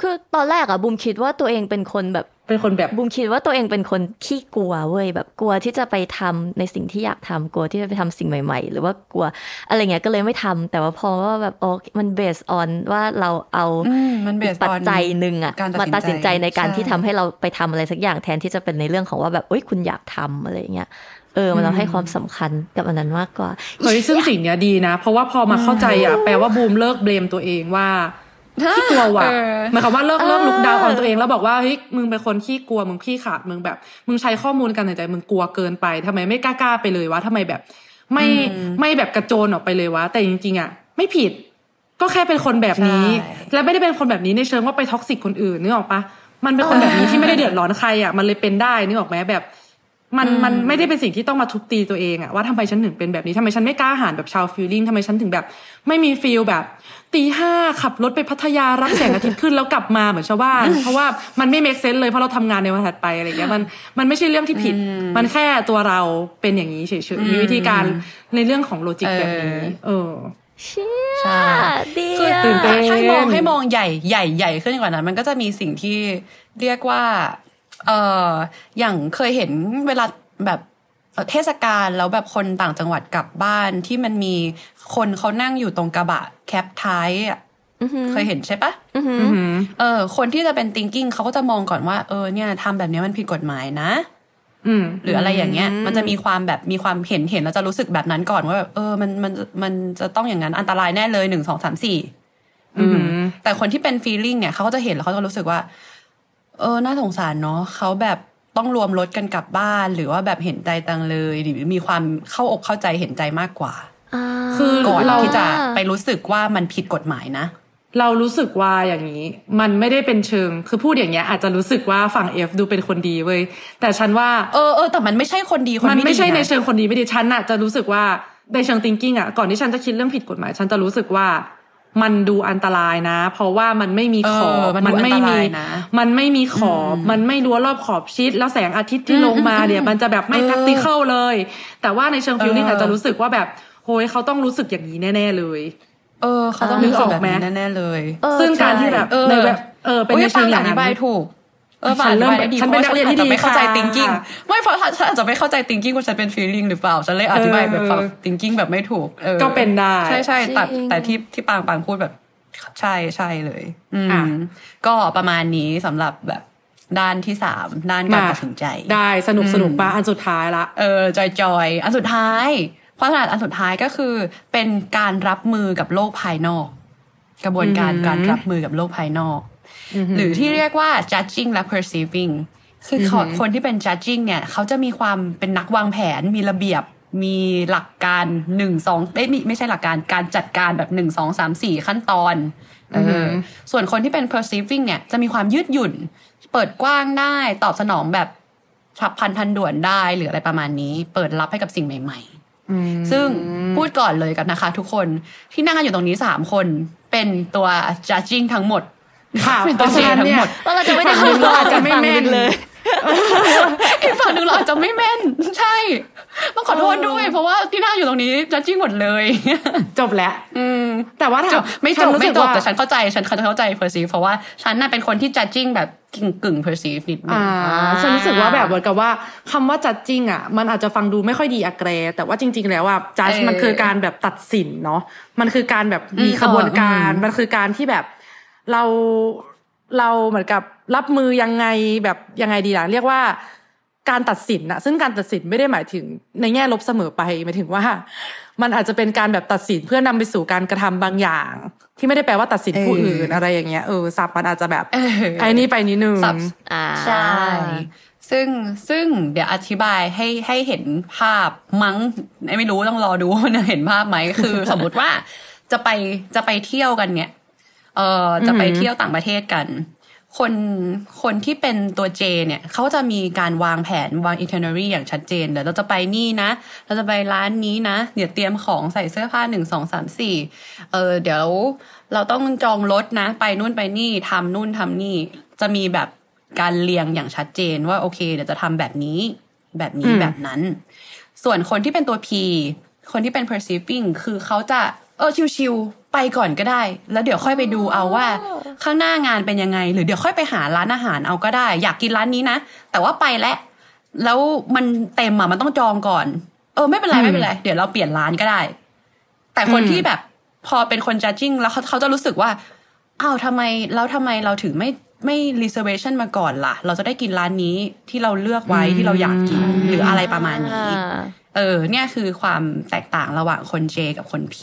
คือตอนแรกอะบุมคิดว่าตัวเองเป็นคนแบบเป็นคนแบบบุมคิดว่าตัวเองเป็นคนขี้กลัวเว้ยแบบกลัวที่จะไปทำในสิ่งที่อยากทำกลัวที่จะไปทำสิ่งใหม่ ๆ หรือว่ากลัวอะไรเงี้ยก็เลยไม่ทำแต่ว่าพอว่าแบบโอ้มันเบสออนว่าเราเอามันเบสปัจจัยหนึ่งอะมาตัดสินใจในการที่ทำให้เราไปทำอะไรสักอย่างแทนที่จะเป็นในเรื่องของว่าแบบเอ้ยคุณอยากทำอะไรเงี้ยเออมันเราให้ความสำคัญกับอันนั้นมากกว่าเฮ้ยซึ่งสิ่งเนี้ยดีนะ เพราะว่าพอมาเข้าใจอะแปลว่าบูมเลิก blame ตัวเองว่า ขี้กลัวว่ะหมายความว่าเลิกเลิก look down ของตัวเองแล้วบอกว่าเฮ้ยมึงเป็นคนขี้กลัวมึงขี้ขลาดมึงแบบ มึงใช้ข้อมูลการหายใจมึงกลัวเกินไปทำไมไม่กล้าๆไปเลยวะทำไมแบบ ไม่ไม่แบบกระโจนออกไปเลยวะแต่จริงๆอะ ไม่ผิด ก็แค่เป็นคนแบบนี้ และไม่ได้เป็นคนแบบนี้ในเชิงว่าไป toxic คนอื่นนึกออกปะมันเป็นคนแบบนี้ที่ไม่ได้เดือดร้อนใครอะมันเลยเป็นได้นึกออกไหมแบบ มันมันไม่ได้เป็นสิ่งที่ต้องมาทุบตีตัวเองอะว่าทำไมฉันถึงเป็นแบบนี้ทำไมฉันไม่กล้าหาญแบบชาว feeling ทำไมฉันถึงแบบ ไม่มี feel แบบตีห้าขับรถไปพัทยารับแสงอาทิตย์ขึ้นแล้วกลับมาเหมือนชาวบ้านเพราะว่ามันไม่ make sense เลยเพราะเราทำงานในวันถัดไปอะไรเงี้ยมันมันไม่ใช่เรื่องที่ผิด มันแค่ตัวเราเป็นอย่างนี้เฉยๆมีวิธีการในเรื่องของ logic แบบนี้ เออเชี่ยใช่ดีคืออะตื่นเต้นให้มองให้มองใหญ่ใหญ่ใหญ่ขึ้นกว่านั้น มันก็จะมีสิ่งที่เรียกว่า เอออย่างเคยเห็นเวลาแบบเอ่อเทศกาลแล้วแบบคนต่างจังหวัดกลับบ้านที่มันมีคนเขานั่งอยู่ตรงกระบะแคปท้ายอะเคยเห็นใช่ปะอือหืออือหือเออ คนที่จะเป็น thinking เขาก็จะมองก่อนว่า เออเนี่ยทำแบบเนี้ยมันผิดกฎหมายนะอืมหรืออะไรอย่างเงี้ย มันจะมีความแบบมีความเห็นเห็นแล้วจะรู้สึกแบบนั้นก่อนว่าแบบเออมันมันมันจะต้องอย่างนั้นอันตรายแน่เลยหนึ่งสองสามสี่อืมแต่คนที่เป็น feeling เนี่ยเขาก็จะเห็นแล้วเขาจะรู้สึกว่า เออน่าสงสารเนาะเขาแบบต้องรวมรถกันกลับบ้าน หรือว่าแบบเห็นใจตังเลย หรือมีความเข้าอกเข้าใจเห็นใจมากกว่าอ่าคือก่อนเราที่จะไปรู้สึกว่ามันผิดกฎหมายนะ เรารู้สึกว่าอย่างนี้ มันไม่ได้เป็นเชิง คือพูดอย่างเงี้ยอาจจะรู้สึกว่าฝั่งเอฟดูเป็นคนดีเว้ยแต่ฉันว่าเออเออแต่มันไม่ใช่คนดีคนมันไม่ดีไม่ใช่ในนะเชิงคนดีไม่ดีฉันอะจะรู้สึกว่าในเชิง thinking อะก่อนที่ฉันจะคิดเรื่องผิดกฎหมาย ฉันจะรู้สึกว่า มันดูอันตรายนะ เพราะว่ามันไม่มีขอบเออมันดูไม่อันตมีรายนะมันไม่มีขอบมันไม่รั้วรอบขอบชิด แล้วแสงอาทิตย์ที่ลงมาเนี่ย มันจะแบบไม่เออ practical เลย แต่ว่าในเชิง feeling เอออาจจะรู้สึกว่าแบบโหยเขาต้องรู้สึกอย่างนี้แน่ ๆ เลย เออ เขาต้องนึนึกกออออกกไหมแบบนี้แน่ๆเลยเออซึ่งการใช่ที่แบบเออในแบบเออเป็นโอ้ในยเชิปางออย่างธินั้นบายถูก เออปาฉังนอเริ่ธิมบายได้ดีฉันเป็นพนักราะเรียนที่อาจจะไม่ดีเข้าใจค่ะ thinking ไม่เพราะฉันอาจจะไม่เข้าใจ thinking ว่าฉันเป็น feeling หรือเปล่า ฉันเลยอธิบายแบบเออฝั่ง thinking แบบไม่ถูกออก็เป็นได้ใช่ใช่แต่จริงแต่ที่ที่ปางปางพูดแบบใช่ใช่เลยอืมอะก็ประมาณนี้สำหรับแบบด้านที่สามด้านการตัดสินใจ ได้สนุกสนุกมาอันสุดท้ายละเออจอยจอยๆอันสุดท้ายความถนัดอันสุดท้ายก็คือ เป็นการรับมือกับโลกภายนอก กระบวนการอืมการรับมือกับโลกภายนอก หรือที่เรียกว่า judging และ perceiving คือเขาคนที่เป็น judging เนี่ย เขาจะมีความเป็นนักวางแผนมีระเบียบมีหลักการหนึ่งสองไม่ไม่ไม่ใช่หลักการการจัดการแบบหนึ่งสองสามสี่ขั้นตอนเอออส่วนคนที่เป็น perceiving เนี่ยจะมีความยืดหยุ่น เปิดกว้างได้ตอบสนองแบบฉับพลันทันด่วนได้หรืออะไรประมาณนี้ เปิดรับให้กับสิ่งใหม่ ๆ ซึ่งพูดก่อนเลยกันนะคะ ทุกคนที่นั่งกันอยู่ตรงนี้สามคนเป็นตัว judging ทั้งหมด ค่ะเป็นเพตัวราะเจฉะนั้นทั้งเนี่ยหมดว่าเราจะไม่ได้ฝั่งหนึ่งเราอาจจะไม่แม่นเลยอีกฝั่งหนึ่งเราอาจจะไม่แม่น ใช่ต้องขอโทษด้วย เพราะว่าที่นั่งอยู่ตรงนี้จัดจิ้งหมดเลย จบแล้วอืมแต่ว่าจถ้าบไม่จฉันบรู้ไม่สึกจบว่าแต่ฉันเข้าใจฉันเข้าใจ perceive เพราะว่าฉันน่ะเป็นคนที่ judging แบบกึ่งกึ่ง perceive นิดนึงอ่าฉันรู้สึกว่าแบบเหมือนกับว่าคำว่าจัดจริงอะ มันอาจจะฟังดูไม่ค่อยดีอะแกรแต่ว่าจริง ๆ แล้วอะจัดเออมันคือการแบบตัดสินเนาะมันคือการแบบมีอืมขบวนการอืมมันคือการที่แบบ เราเราเหมือนกับรับมือยังไงแบบยังไงดีล่ะเรียกว่าการตัดสินอะซึ่งการตัดสินไม่ได้หมายถึงในแง่ลบเสมอไปหมายถึงว่า มันอาจจะเป็นการแบบตัดสินเพื่อนำไปสู่การกระทำบางอย่าง ที่ไม่ได้แปลว่าตัดสินผู้เอออื่อื่นอะไรอย่างเงี้ยเออสับมันอาจจะแบบเออไอ้นี่ไปนิดนึงสับอ่าใช่ซึ่งซึ่งเดี๋ยวอธิบายให้ให้เห็นภาพมั้งไม่รู้ต้องรอดูว่าจะเห็นภาพไหมคือ สมมุติว่าจะไปจะไปเที่ยวกันเนี่ย เออจะไปอือหือเที่ยวต่างประเทศกัน คนคนที่เป็นตัวเจเนี่ยเขาจะมีการวางแผนวาง itinerary อย่างชัดเจนเดี๋ยวเราจะไปนี่นะ เราจะไปร้านนี้นะ เดี๋ยวเตรียมของใส่เสื้อผ้าหนึ่งสองสามสี่เออเดี๋ยวเราต้องจองรถนะ ไปนู่นไปนี่ทำนู่นทำนี่ จะมีแบบการเรียงอย่างชัดเจนว่าโอเค เดี๋ยวจะทำแบบนี้ แบบนี้อืมแบบนั้น ส่วนคนที่เป็นตัว P คนที่เป็น perceiving คือเขาจะเออชิวๆ ไปก่อนก็ได้ แล้วเดี๋ยวค่อยไปดูเอาว่า ข้างหน้างานเป็นยังไง หรือเดี๋ยวค่อยไปหาร้านอาหารเอาก็ได้ อยากกินร้านนี้นะ แต่ว่าไปแล้วแล้วมันเต็มอะมันต้องจองก่อน เออไม่เป็นไรไม่เป็นไรเดี๋ยวเราเปลี่ยนร้านก็ได้ แต่คนอืมที่แบบพอเป็นคน judging แล้วเขาเขาจะรู้สึกว่าอ้าวทำไมแล้วทำไมเราถึงไม่ไม่ reservation มาก่อนล่ะ เราจะได้กินร้านนี้ที่เราเลือกไว้ที่เราอยากกินหรืออะไรประมาณนี้ เออ เนี่ยคือความแตกต่างระหว่างคน J กับคน P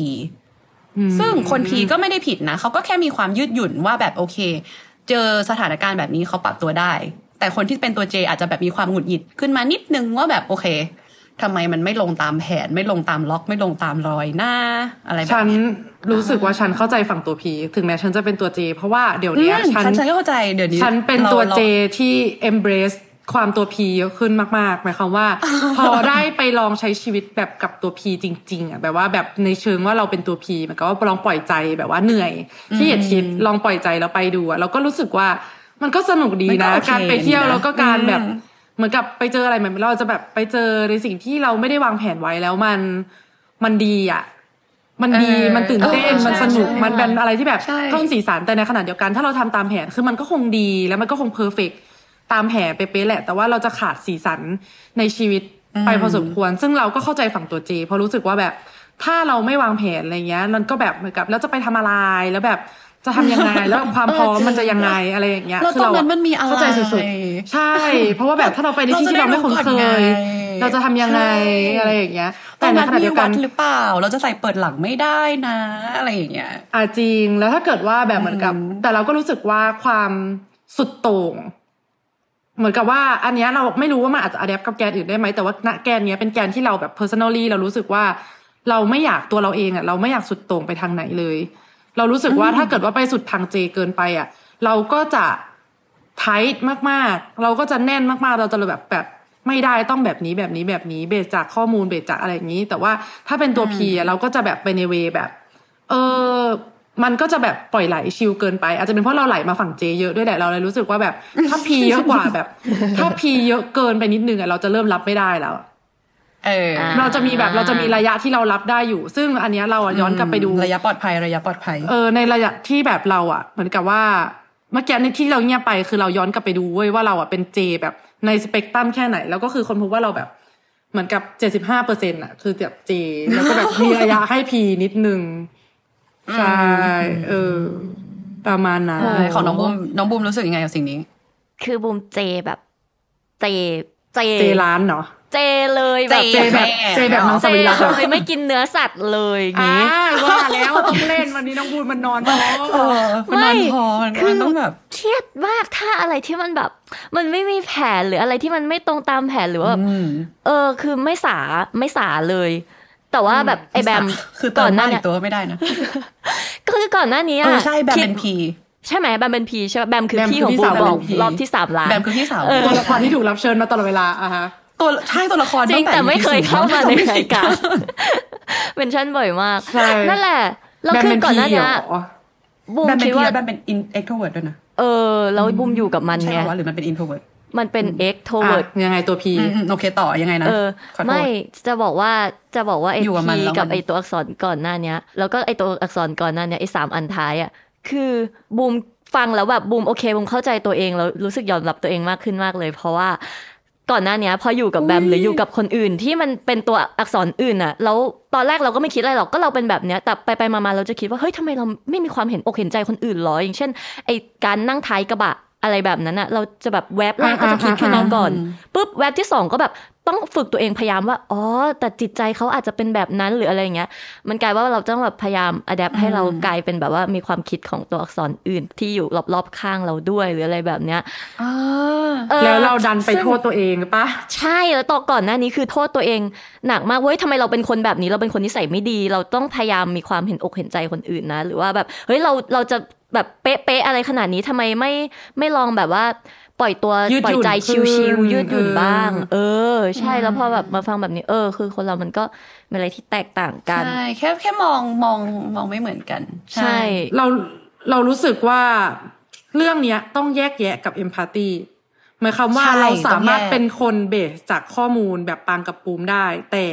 ซึ่งคน P ก็ไม่ได้ผิดนะเขาก็แค่มีความยืดหยุ่นว่าแบบโอเค เจอสถานการณ์แบบนี้เขาปรับตัวได้ แต่คนที่เป็นตัว J อาจจะแบบมีความหงุดหงิดขึ้นมานิดนึงว่าแบบโอเคทำไมมันไม่ลงตามแผนไม่ลงตามล็อก ไม่ลงตามรอยหน้า อะไรแบบฉันเนี้ยรู้สึกว่าฉันเข้าใจฝั่งตัวพีถึงแม้ฉันจะเป็นตัวเจ เพราะว่าเดี๋ยวเนี้ยอืมฉันฉันฉันก็เข้าใจเดี๋ยวนี้ฉันเป็นราตัวราเจที่ embrace ความตัวพีเยอะขึ้นมากๆหมายความว่า พอได้ไปลองใช้ชีวิตแบบกับตัวพีจริง ๆอะแบบว่าแบบในเชิงว่าเราเป็นตัวพีมันก็ว่าลองปล่อยใจแบบว่าเหนื่อยที่เหยียดคิดลองปล่อยใจแล้วไปดูอะเราก็รู้สึกว่ามันก็สนุกดีนะ การไปเที่ยวแล้วก็การแบบเหมือนกับไปเจออะไรใหม่ๆเราจะแบบไปเจอในสิ่งที่เราไม่ได้วางแผนไว้แล้วมันมันดีอะมันดีมันตื่นเต้นมันสนุกมันเป็นอะไรที่แบบเพิ่มสีสันแต่ในขณะเดียวกันถ้าเราทำตามแผนคือมันก็คงดีแล้วมันก็คงเพอร์เฟกตามแผนเป๊ะๆแหละ แต่ว่าเราจะขาดสีสันในชีวิตไปพอสมควร ซึ่งเราก็เข้าใจฝั่งตัวเจเพราะรู้สึกว่าแบบถ้าเราไม่วางแผนอะไรเงี้ยมันก็แบบเหมือนกับแล้วจะไปทำอะไรแล้วแบบจะทำยังไงแล้วความพร้อมมันจะยังไงอะไรอย่างเงี้ยคือเราเข้าใจสุดๆ ใช่ เพราะว่าแบบถ้าเราไปในที่ที่เราไม่คุ้นเคย เราจะทำยังไงอะไรอย่างเงี้ย แต่ในขณะเดียวกันหรือเปล่า เราจะใส่เปิดหลังไม่ได้นะ อะไรอย่างเงี้ยอ่าจริงแล้วถ้าเกิดว่าแบบเหมือนกับ แต่เราก็รู้สึกว่าความสุดโต่ง เหมือนกับว่าอันนี้เราไม่รู้ว่ามันอาจจะอัดแอปกับแกนอื่นได้ไหมแต่ว่าณแกนนี้เป็นแกนที่เราแบบ personally เรารู้สึกว่า เราไม่อยากตัวเราเองอะเราไม่อยากสุดโต่งไปทางไหนเลย เรารู้สึกว่าถ้าเกิดว่าไปสุดทางเจเกินไปอะเราก็จะไทท์มากๆ เราก็จะแน่นมากๆ เราจะแบบแบบไม่ได้ต้องแบบนี้แบบนี้แบบนี้เบสจากข้อมูลเบสจากอะไรอย่างนี้ แต่ว่าถ้าเป็นตัวพีเราก็จะแบบไปในเวแบบ เออ มันก็จะแบบปล่อยไหลชิลเกินไป อาจจะเป็นเพราะเราไหลมาฝั่งเจเยอะด้วยแหละเราเลยรู้สึกว่าแบบ ถ้าพีเยอะกว่าแบบ ถ้าพีเยอะเกินไปนิดนึงอะเราจะเริ่มรับไม่ได้แล้วเออเราจะมีแบบเราจะมีระยะที่เรารับได้อยู่ ซึ่งอันนี้เราย้อนกลับไปดูระยะปลอดภัยระยะปลอดภัย เออในระยะที่แบบเราอะ เหมือนกับว่าเมื่อกี้ในที่เราเงียบไปคือเราย้อนกลับไปดูเว้ยว่าเราอะเป็นเจแบบในสเปกตรัมแค่ไหน แล้วก็คือคนพบว่าเราแบบเหมือนกับเจ็ดสิบห้าเปอร์เซ็นต์อะ คือแบบเจแล้วก็แบบมีระยะให้พีนิดนึง ใช่เออประมาณนั้นของน้องบูมน้องบูมรู้สึกยังไงกับสิ่งนี้ คือบูมเจแบบเจเจเจร้านเนาะเจเลยแบบเจแบบเจแบบน้องสวิรัตไม่กินเนื้อสัตว์เลยนี้ว่าแล้วต้องเล่นวันนี้น้องบูมมันนอนพอมันนอนพอมันต้องแบบเครียดมากถ้าอะไรที่มันแบบ มันไม่มีแผนหรืออะไรที่มันไม่ตรงตามแผนหรือว่าเออคือไม่สาไม่สาเลย แต่ว่าแบบไอแบมคือก่อนหน้านี้ตัวไม่ได้นะก็คือก่อนหน้านี้อะใช่แบมเป็นพีใช่ไหมแบมเป็น P ใช่ไหมแบมคือพี่ของบูมบอกรอบที่สามล้านแบมคือพี่สาวตัวละครที่ถูกรับเชิญมาตลอดเวลาอะฮะตัวใช่ตัวละครจริงแต่ไม่เคยเข้ามาในรายการเป็นชั้นบ่อยมากนั่นแหละแล้วคือก่อนหน้านี้บูมคิดว่าแบมเป็น in extrovert ด้วยนะเออแล้วบูมอยู่กับมันไงหรือมันเป็น introvert มันเป็น extrovert ยังไงตัว P โอเคต่อยังไงนะไม่จะบอกว่าจะบอกว่าไอ้ P กับไอ้ตัวอักษรก่อนหน้าเนี้ยแล้วก็ไอ้ตัวอักษรก่อนหน้าเนี้ยไอ้สามอันท้ายอะคือบูมฟังแล้วแบบบูมโอเคบูมเข้าใจตัวเองแล้วรู้สึกยอมรับตัวเองมากขึ้นมากเลย เพราะว่าก่อนหน้านี้พออยู่กับแบมหรืออยู่กับคนอื่นที่มันเป็นตัวอักษรอื่นอะแล้วตอนแรกเราก็ไม่คิดอะไรหรอกก็เราเป็นแบบเนี้ยแต่ไปไปมาเราจะคิดว่าเฮ้ยทำไมเราไม่มีความเห็นอกเห็นใจคนอื่นหรออย่างเช่นไอการนั่งท้ายกระบะ อะไรแบบนั้นอะเราจะแบบแวบแรกก็จะคิดแค่นั้นก่อนปุ๊บแวบที่สองก็แบบต้องฝึกตัวเองพยายามว่าอ๋อแต่จิตใจเขาอาจจะเป็นแบบนั้นหรืออะไรเงี้ย มันกลายว่าเราต้องแบบพยายามอัดแอปให้เรากลายเป็นแบบว่ามีความคิดของตัวอักษรอื่นที่อยู่รอบๆข้างเราด้วยหรืออะไรแบบเนี้ยแล้วเราดันไปโทษตัวเองปะใช่แล้วต่อก่อนหน้านี้คือโทษตัวเองหนักมากเว้ยทำไมเราเป็นคนแบบนี้เราเป็นคนที่ใส่ไม่ดี เราต้องพยายามมีความเห็นอกเห็นใจคนอื่นนะ หรือว่าแบบเฮ้ยเราเราจะ แบบเป๊ะๆอะไรขนาดนี้ทำไมไม่ไม่ลองแบบว่าปล่อยตัวปล่อยใจชิวๆยืดหยุ่นบ้าง เออ ใช่แล้วพอแบบมาฟังแบบนี้ เออ คือคนเรามันก็มีอะไรที่แตกต่างกันใช่แค่แค่มองมองมองไม่เหมือนกัน ใช่ เราเรารู้สึกว่าเรื่องเนี้ยต้องแยกแยะกับเอมพัตตีหมายความว่าเราสามารถเป็นคนเบสจากข้อมูลแบบปางกับปูมได้ แต่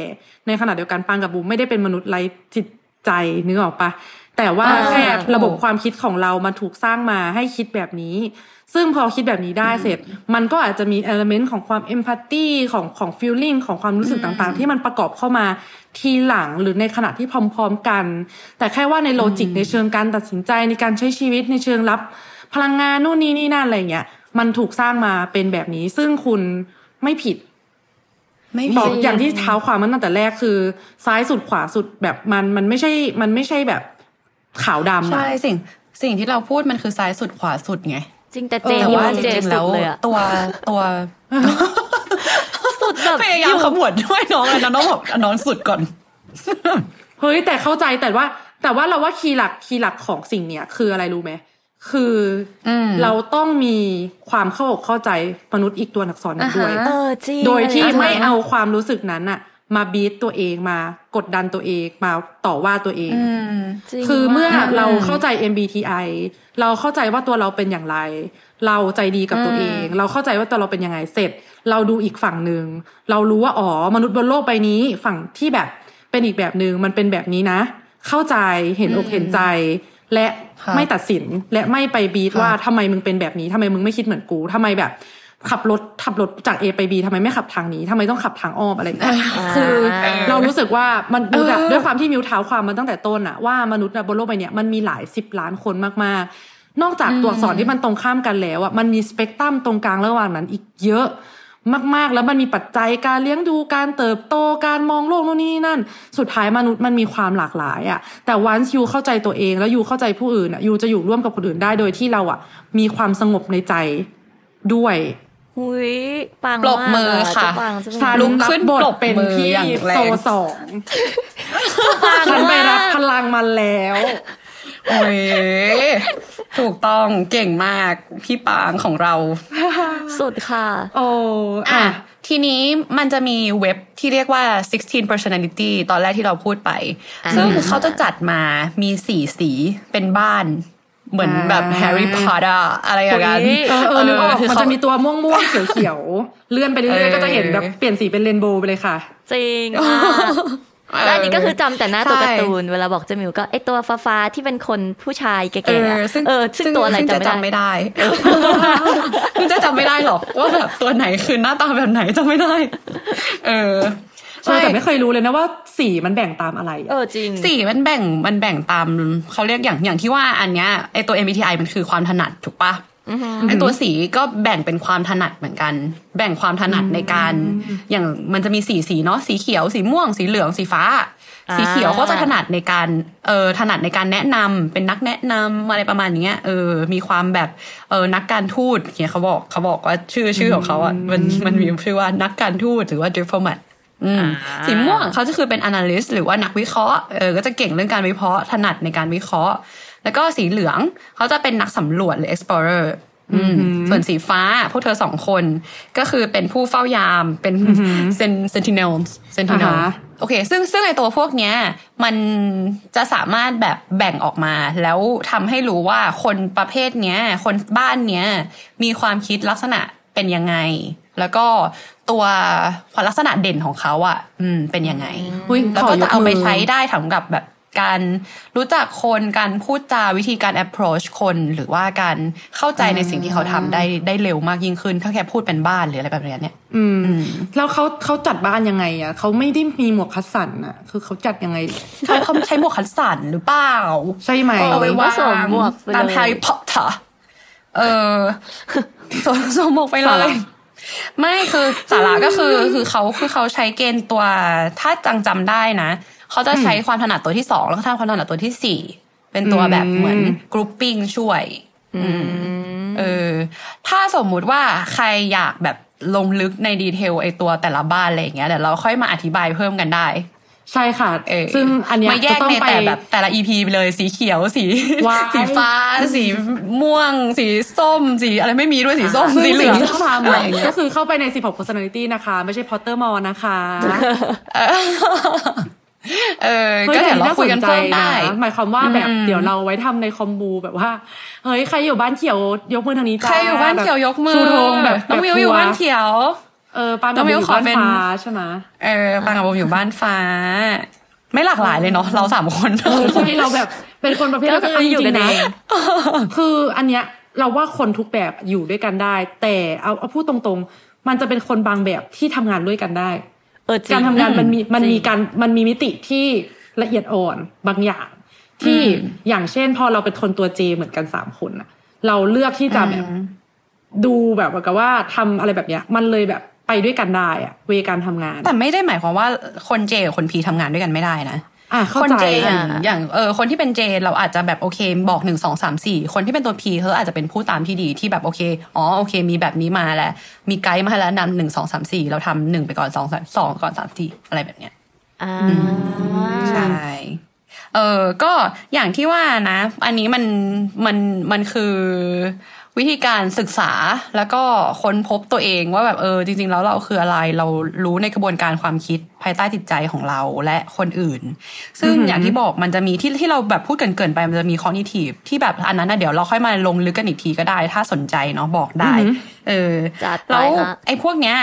ในขณะเดียวกันปางกับปูมไม่ได้เป็นมนุษย์ไร้จิตใจนึกออกปะ แต่ว่าแค่ระบบความคิดของเรามันถูกสร้างมาให้คิดแบบนี้ ซึ่งพอคิดแบบนี้ได้เสร็จ มันก็อาจจะมี element ของความ empathy ของของ feeling ของความรู้สึกต่างๆ ที่มันประกอบเข้ามาทีหลังหรือในขณะที่พร้อมๆกัน แต่แค่ว่าใน logic ในเชิงการตัดสินใจในการใช้ชีวิตในเชิงรับ พลังงานนู่นนี่นี่นั่นอะไรเงี้ยมันถูกสร้างมาเป็นแบบนี้ ซึ่งคุณไม่ผิดบอกอย่างที่เท้าความมันตั้งแต่แรกคือ ซ้ายสุดขวาสุดแบบมันมันไม่ใช่มันไม่ใช่แบบ ขาวดำใช่สิ่งสิ่งที่เราพูดมันคือซ้ายสุดขวาสุดไง จริงแต่เจนี่มันเจสุดเลยอะตัวตัวสุดแบบพยายามขมวดด้วยน้องนะน้องบอกน้องสุดก่อน เฮ้ยแต่เข้าใจแต่ว่า แต่ว่าเราว่าคีย์หลักคีย์หลักของสิ่งเนี้ยคืออะไรรู้ไหมคืออเราต้องมีความเข้าอกเข้าใจมนุษย์อีกตัวอักษรนั้นด้วยโดยที่ไม่เอาความรู้สึกนั้นอะ มาบีตตัวเองมากดดันตัวเองมาต่อว่าตัวเองคือเมื่อเราเข้าใจ MBTI เราเข้าใจว่าตัวเราเป็นอย่างไร เราใจดีกับตัวเอง เราเข้าใจว่าตัวเราเป็นยังไงเสร็จ เราดูอีกฝั่งหนึ่งเรารู้ว่าอ๋อมนุษย์บนโลกใบนี้ฝั่งที่แบบเป็นอีกแบบหนึ่งมันเป็นแบบนี้นะ เข้าใจเห็นอกเห็นใจ และไม่ตัดสินและไม่ไปบีทว่าทำไมมึงเป็นแบบนี้ทำไมมึงไม่คิดเหมือนกูทำไมแบบ ขับรถขับรถจาก A ไป B ทำไมไม่ขับทางนี้ทำไมต้องขับทางอ้อมอะไรอย่างเงี้ยคือเรารู้สึกว่ามันแบบด้วยความที่มิวเท้าความมาตั้งแต่ต้นอะว่ามนุษย์บนโลกใบนี้มันมีหลายสิบล้านคนมากๆ นอกจากตัวอักษรที่มันตรงข้ามกันแล้วอะมันมีสเปกตรัมตรงกลางระหว่างนั้นอีกเยอะมากๆ แล้วมันมีปัจจัยการเลี้ยงดูการเติบโตการมองโลกโน่นนี่นั่น สุดท้ายมนุษย์มันมีความหลากหลายอะแต่วันยูเข้าใจตัวเองแล้วยูเข้าใจผู้อื่นอะยูจะอยู่ร่วมกับคนอื่นได้โดยที่เราอะมีความสงบในใจด้วย หุยปังปลบมือค่ะฉันลุกขึ้นบทเป็นพี่โซสองฉันไปรับพลังมาแล้วโอ้ยถูกต้องเก่งมากพี่ปางของเรา สุดค่ะ โอ้อะ ทีนี้มันจะมีเว็บที่เรียกว่า 16 personality ตอนแรกที่เราพูดไป ซึ่งเขาจะจัดมามีสี่สีเป็นบ้าน เหมือนแบบแฮร์รี่พอตเตอร์อะไรอย่างเงี้ยเออเออนึกออกมันจะมีตัวม่วงม่วงเขียวเขียวเลื่อนไปเรื่อยๆก็จะเห็นแบบเปลี่ยนสีเป็น rainbow ไปเลยค่ะ จริงแล้วอันนี้ก็คือจำแต่หน้าตัวการ์ตูน เวลาบอกเจมิวก็ไอตัวฟ้าฟ้าที่เป็นคนผู้ชายแก่ๆเออซึ่งตัวอะไรจำไม่ได้คุณจะจำไม่ได้หรอกว่าแบบตัวไหนคือหน้าตาแบบไหนจำไม่ได้ เออ ใช่แต่ไม่เคยรู้เลยนะว่าสีมันแบ่งตามอะไร เออจริงสีมันแบ่งมันแบ่งตามเขาเรียกอย่างอย่างที่ว่าอันเนี้ยไอตัว MBTI มันคือความถนัดถูกปะไอตัวสีก็แบ่งเป็นความถนัดเหมือนกัน แบ่งความถนัดในการ อย่างมันจะมีสีสีเนาะสีเขียวสีม่วง สีเหลืองสีฟ้า สีเขียวก็จะถนัดในการเออถนัดในการแนะนำเป็นนักแนะนำอะไรประมาณนี้เออมีความแบบเออนักการทูตเนี่ยเขาบอกเขาบอกว่าชื่อชื่อของเขาอะมันมันมีชื่อว่านักการทูตหรือว่า diplomat สีม่วงเขาจะคือเป็น analyst หรือว่านักวิเคราะห์เออก็จะเก่งเรื่องการวิเคราะห์ถนัดในการวิเคราะห์ แล้วก็สีเหลืองเขาจะเป็นนักสำรวจหรือ explorer ส่วนสีฟ้าพวกเธอสองคนก็คือเป็นผู้เฝ้ายามเป็นเซนเซนติเนลเซนติเนลโอเค ซึ่งซึ่งในตัวพวกเนี้ยมันจะสามารถแบบแบ่งออกมา แล้วทำให้รู้ว่าคนประเภทเนี้ย คนบ้านเนี้ยมีความคิดลักษณะ เป็นยังไง แล้วก็ตัวความลักษณะเด่นของเขาอะ อืม เป็นยังไงแล้วก็จะเอาไปใช้ได้ทั้งกับแบบการรู้จักคนการพูดจาวิธีการ approach คนหรือว่าการเข้าใจในสิ่งที่เขาทำได้ได้เร็วมากยิ่งขึ้นถ้าแค่พูดเป็นบ้านหรืออะไรแบบนี้เนี่ยอืมแล้วเขาเขาจัดบ้านยังไงอะเขาไม่ได้มีหมวกคัสสันอะ คือเขาจัดยังไงเขาเขาใช้หมวกคัสสันหรือเปล่า ใช่ไหมเอาไว้ว่าตามแฮร์รี่พอตเตอร์ เออสวมหมวกไปเลยไม่คือสาระก็คือคือเขาคือเขาใช้เกณฑ์ตัวถ้าฉันจำได้นะเขาจะใช้ความถนัดตัวที่สองแล้วก็ทำความถนัดตัวที่สี่เป็นตัวแบบเหมือน grouping ช่วยเออถ้าสมมุติว่าใครอยากแบบลงลึกใน detail ไอตัวแต่ละบ้านอะไรอย่างเงี้ยเดี๋ยวเราค่อยมาอธิบายเพิ่มกันได้ ใช่ค่ะ ซึ่งอันนี้จะต้องไปแบบแต่ละอีพีไปเลยสีเขียวสีสีฟ้า สีม่วง สีส้ม สีอะไรไม่มีด้วยสีส้มสีเหลืองที่เขาทำอะไรอย่างเงี้ยก็คือเข้าไปใน 16 personality นะคะ ไม่ใช่ Potter Mall นะคะเออก็เดี๋ยวเราคุยกันเพิ่มได้หมายความว่าแบบเดี๋ยวเราไว้ทำในคอมบูแบบว่าเฮ้ยใครอยู่บ้านเขียวยกมือทางนี้จ้าใครอยู่บ้านเขียวยกมือชูธงแบบต้องวิวอยู่บ้านเขียว เออปางกับอยู่บ้านฟ้าใช่ไหมเออปางกับผมอยู่บ้านฟ้า ไม่หลากหลายเลยเนาะเราสามคนใช่เราแบบ เป็นคนประเภทก็อยู่กันเองคืออันเนี้ยเราว่าคนทุกแบบอยู่ด้วยกันได้ แต่เอาเอาพูดตรงๆ มันจะเป็นคนบางแบบที่ทำงานด้วยกันได้การทำงานมันมีมันมีการมันมีมิติที่ละเอียดอ่อนบางอย่าง ที่อย่างเช่น พอเราเป็นคนตัวเจเหมือนกันสามคนอะเราเลือกที่จะแบบดูแบบกับว่าทำอะไรแบบเนี้ย มันเลยแบบ ไปด้วยกันได้อะเวการทำงาน แต่ไม่ได้หมายความว่าคนเจกับคนพีทำงานด้วยกันไม่ได้นะคนเจอย่างอย่างเออคนที่เป็นเจ เราอาจจะแบบโอเค บอกหนึ่งสองสามสี่คนที่เป็นตัวพีเขาอาจจะเป็นผู้ตามที่ดีที่แบบโอเคอ๋อโอเค มีแบบนี้มาแล้ว มีไกด์มาแล้วนำหนึ่งสองสามสี่เราทำหนึ่งไปก่อนสองสองก่อนสามสี่อะไรแบบเนี้ยอ่าใช่เออก็อย่างที่ว่านะ อันนี้มันมันมันคือ วิธีการศึกษาแล้วก็ค้นพบตัวเองว่าแบบเออจริง ๆ แล้วเราคืออะไรเรารู้ในกระบวนการความคิดภายใต้จิตใจของเราและคนอื่น ซึ่งอย่างที่บอกมันจะมีที่ที่เราแบบพูดเกินๆไปมันจะมีคอนิทีฟที่แบบอันนั้นนะเดี๋ยวเราค่อยมาลงลึกกันอีกทีก็ได้ ถ้าสนใจเนาะบอกได้ เออแล้วไอ้พวกเนี้ย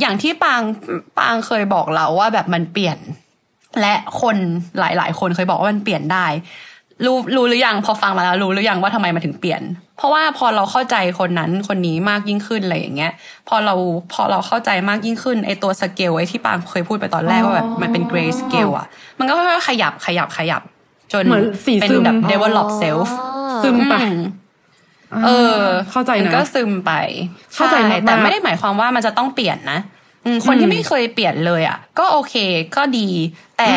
อย่างที่ปางปางเคยบอกเราว่าแบบมันเปลี่ยน และคนหลาย ๆ คนเคยบอกว่ามันเปลี่ยนได้ รู้รู้หรือยังพอฟังมาแล้วรู้หรือยังว่าทำไมมาถึงเปลี่ยน เพราะว่าพอเราเข้าใจคนนั้นคนนี้มากยิ่งขึ้นอะไรอย่างเงี้ย พอเราพอเราเข้าใจมากยิ่งขึ้นไอตัวสเกลไอที่ปางเคยพูดไปตอนแรกว่าแบบมันเป็นเกรสเกลอะมันก็ค่อยๆขยับขยับขยับ จนเป็นแบบ develop self ซึมไปเออ เข้าใจนะก็ซึมไปเข้าใจแต่ไม่ได้หมายความว่ามันจะต้องเปลี่ยนนะคนที่ไม่เคยเปลี่ยนเลยอะ ก็โอเคก็ดี แต่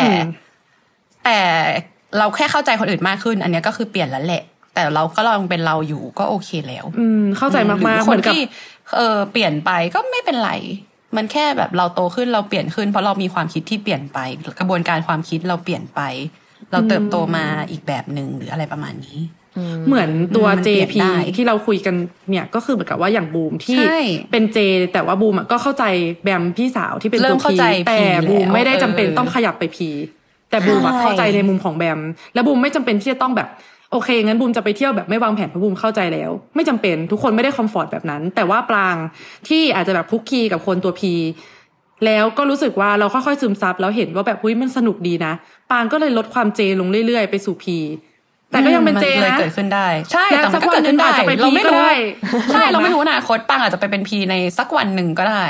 แต่ เราแค่เข้าใจคนอื่นมากขึ้น อันนี้ก็คือเปลี่ยนแล้วแหละ แต่เราก็ลองเป็นเราอยู่ก็โอเคแล้ว อืม เข้าใจมากๆคนที่เออเปลี่ยนไปก็ไม่เป็นไรมันแค่แบบเราโตขึ้นเราเปลี่ยนขึ้น เพราะเรามีความคิดที่เปลี่ยนไป กระบวนการความคิดเราเปลี่ยนไป เราเติบโตมาอีกแบบหนึ่งหรืออะไรประมาณนี้เหมือนตัว JP ที่เราคุยกันเนี่ยก็คือเหมือนกับว่าอย่างบูมที่เป็นเจ แต่ว่าบูมก็เข้าใจแบมพี่สาวที่เป็นตัวพีแต่บูมไม่ได้จำเป็นต้องขยับไปพี แต่บูมเข้าใจในมุมของแบม และบูมไม่จำเป็นที่จะต้องแบบโอเคงั้นบูมจะไปเที่ยวแบบไม่วางแผนเพราะบูมเข้าใจแล้ว ไม่จำเป็นทุกคนไม่ได้คอมฟอร์ตแบบนั้น แต่ว่าปรางที่อาจจะแบบคุกคีกับคนตัวพีแล้วก็รู้สึกว่าเราค่อยๆซึมซับแล้วเห็นว่าแบบหุ้ยมันสนุกดีนะปางก็เลยลดความเจลงเรื่อยๆ ไปสู่พีแต่ก็ยังเป็นเจนะเกิดขึ้นได้ ใช่แต่มันก็เกิดขึ้นได้เราไม่รู้ใช่เราไม่รู้อนาคตปางอาจจะไปเป็นพีในสักวันหนึ่งก็ได้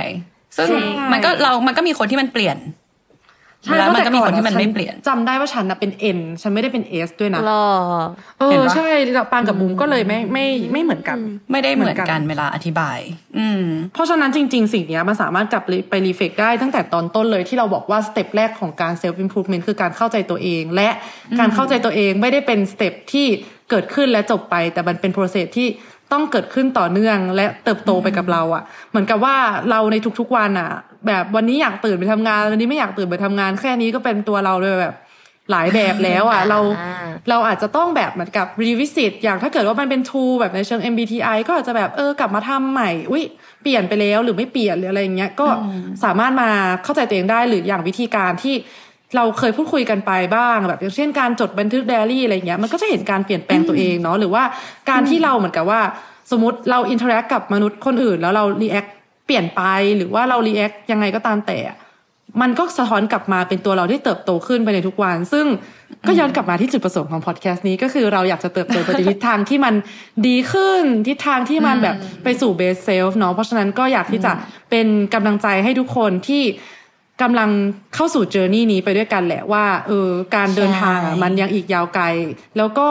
ซึ่งมันก็เรามันก็มีคนที่มันเปลี่ยน ใช่แล้วมันก็มีคนที่มันไม่เปลี่ยนจำได้ว่าฉันนะเป็นเอ็นฉันไม่ได้เป็นเอสด้วยนะรอเออใช่ปางกับบุ้มก็เลยไม่ไม่ไม่เหมือนกัน ไม่ได้เหมือนกันเวลาอธิบาย อืมเพราะฉะนั้นจริง ๆ สิ่งนี้มันสามารถกลับไป reflect ได้ตั้งแต่ตอนต้นเลยที่เราบอกว่า step แรกของการ self-improvement คือการเข้าใจตัวเอง และการเข้าใจตัวเองไม่ได้เป็น step ที่เกิดขึ้นและจบไป แต่มันเป็น process ที่ ต้องเกิดขึ้นต่อเนื่องและเติบโตไปกับเราอะ่ะ เหมือนกับว่าเราในทุกๆวันอะ่ะ แบบวันนี้อยากตื่นไปทำงาน วันนี้ไม่อยากตื่นไปทำงาน แค่นี้ก็เป็นตัวเราเลยแบบ หลายแบบแล้วอะ เราเราอาจจะต้องแบบเหมือนกับ revisit อย่างถ้าเกิดว่ามันเป็น tool แบบในเชิง MBTI ก็อาจจะแบบเออกลับมาทำใหม่อุ้ยเปลี่ยนไปแล้วหรือไม่เปลี่ยนหรืออะไรอย่างเงี้ยก็สามารถมาเข้าใจตัวเองได้หรืออย่างวิธีการที่ เราเคยพูดคุยกันไปบ้างแบบอย่างเช่นการจดบันทึกไดอารี่อะไรเงี้ยมันก็จะเห็นการเปลี่ยนแปลงตัวเองเนาะหรือว่าการที่เราเหมือนกับว่า สมมติเรา interact กับมนุษย์คนอื่น แล้วเรา react เปลี่ยนไปหรือว่าเรา react ยังไงก็ตามแต่ มันก็สะท้อนกลับมาเป็นตัวเราที่เติบโตขึ้นไปในทุกวัน ซึ่งก็ย้อนกลับมาที่จุดประสงค์ของพอดแคสต์นี้ก็คือเราอยากจะเติบโตไปในทิศทางที่มันดีขึ้นทิศทางที่มันแบบไปสู่ best self เนาะเพราะฉะนั้นก็อยากที่จะเป็นกำลังใจให้ทุกคนที่ กำลังเข้าสู่ journey นี้ไปด้วยกันแหละว่าเออการเดินทางมันยังอีกยาวไกล แล้วก็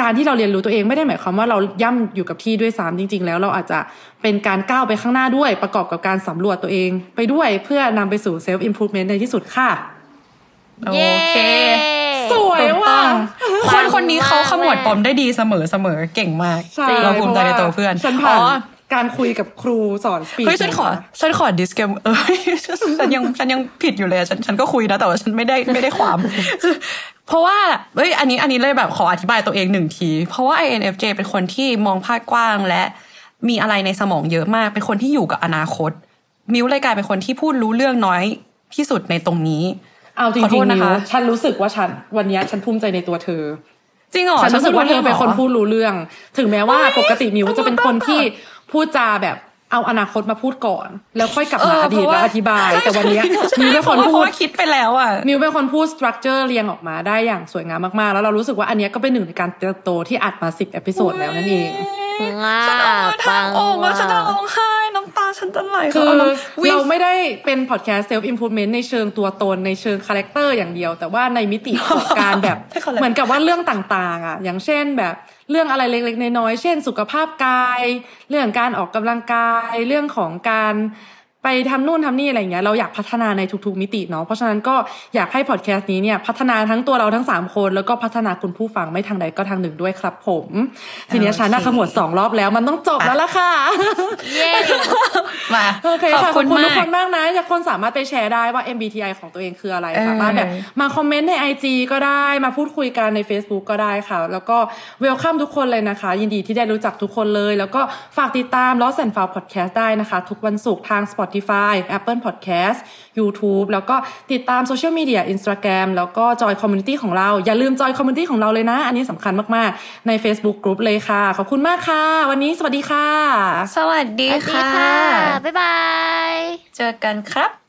การที่เราเรียนรู้ตัวเองไม่ได้หมายความว่าเราย่ำอยู่กับที่ด้วยซ้ำจริง ๆ แล้วเราอาจจะเป็นการก้าวไปข้างหน้าด้วยประกอบกับการสำรวจตัวเอง ไปด้วยเพื่อนำไปสู่ self-improvement ในที่สุดค่ะ โอเค สวยว่ะคนคนนี้เขาขมวดปมได้ดีเสมอเสมอเก่งมากเราภูมิใจในตัวเพื่อนฉันผ่าน การคุยกับครูสอน speech เฮ้ยฉันขอฉันขอ disclaim เออฉันยังฉันยังผิดอยู่เลยฉันฉันก็คุยนะแต่ว่าฉันไม่ได้ไม่ได้ความ เพราะว่าเฮ้ยอันนี้อันนี้เลยแบบขออธิบายตัวเองหนึ่งที เพราะว่า INFJ เป็นคนที่มองภาพกว้างและมีอะไรในสมองเยอะมาก เป็นคนที่อยู่กับอนาคต มิวเลยกลายเป็นคนที่พูดรู้เรื่องน้อยที่สุดในตรงนี้ เอาจริงๆนะคะฉันรู้สึกว่าฉันวันนี้ฉันภูมิใจในตัวเธอจริงเหรอฉันรู้สึกว่าเธอเป็นคนพูดรู้เรื่อง ถึงแม้ว่าปกติมิวจะเป็นคนที่ พูดจาแบบเอาอนาคตมาพูดก่อน แล้วค่อยกลับมาอดีตแล้วอธิบาย แต่วันนี้มิวเป็นคนพูดคิดไปแล้วอะมิวเป็นคนพูด structure เรียงออกมาได้อย่างสวยงามมากๆ แล้วเรารู้สึกว่าอันนี้ก็เป็นหนึ่งในการเติบโตที่อัดมาสิบ episode แล้วนั่นเอง ฉันเอาทางออกมาฉันจะร้องไห้น้ำตาฉันจะไหลคือเราไม่ได้เป็นพอดแคสต์ self-improvement ในเชิงตัวตนในเชิง character อย่างเดียว แต่ว่าในมิติของการแบบ เหมือนกับว่าเรื่องต่างๆ อะ อย่างเช่นแบบเรื่องอะไรเล็กๆน้อยๆเช่น สุขภาพกาย เรื่องการออกกำลังกาย เรื่องของการ ไปทำนู่นทำนี่อะไรเงี้ยเราอยากพัฒนาในทุกๆมิติเนาะเพราะฉะนั้นก็อยากให้พอดแคสต์นี้เนี่ยพัฒนาทั้งตัวเราทั้ง 3 คน แล้วก็พัฒนาคุณผู้ฟังไม่ทางใดก็ทางหนึ่งด้วยครับผม ทีนี้ชาน่าขมวดสองรอบแล้วมันต้องจบแล้วล่ะค่ะเย้มาโอเคขอบค่ะขอบคุณคุณทุมากคนมากนะทุกคนสามารถไปแชร์ได้ว่า MBTI ของตัวเองคืออะไรสามารถแบบมา comment ใน IG ก็ได้มาพูดคุยกันใน Facebook ก็ได้ค่ะ แล้วก็ welcome ทุกคนเลยนะคะ ยินดีที่ได้รู้จักทุกคนเลย แล้วก็ฝากติดตาม Lost and Found Podcast ได้นะคะ ทุกวันศุกร์ทาง Spotify Apple Podcast YouTube แล้วก็ติดตามโซเชียลมีเดีย Instagram แล้วก็ join community ของเรา อย่าลืม join community ของเราเลยนะ อันนี้สำคัญมาก ๆ ใน Facebook Group เลยค่ะ ขอบคุณมากค่ะ วันนี้สวัสดีค่ะ สวัสดีสวัสดีค่ะค่ะ บ๊ายบาย เจอกันครับ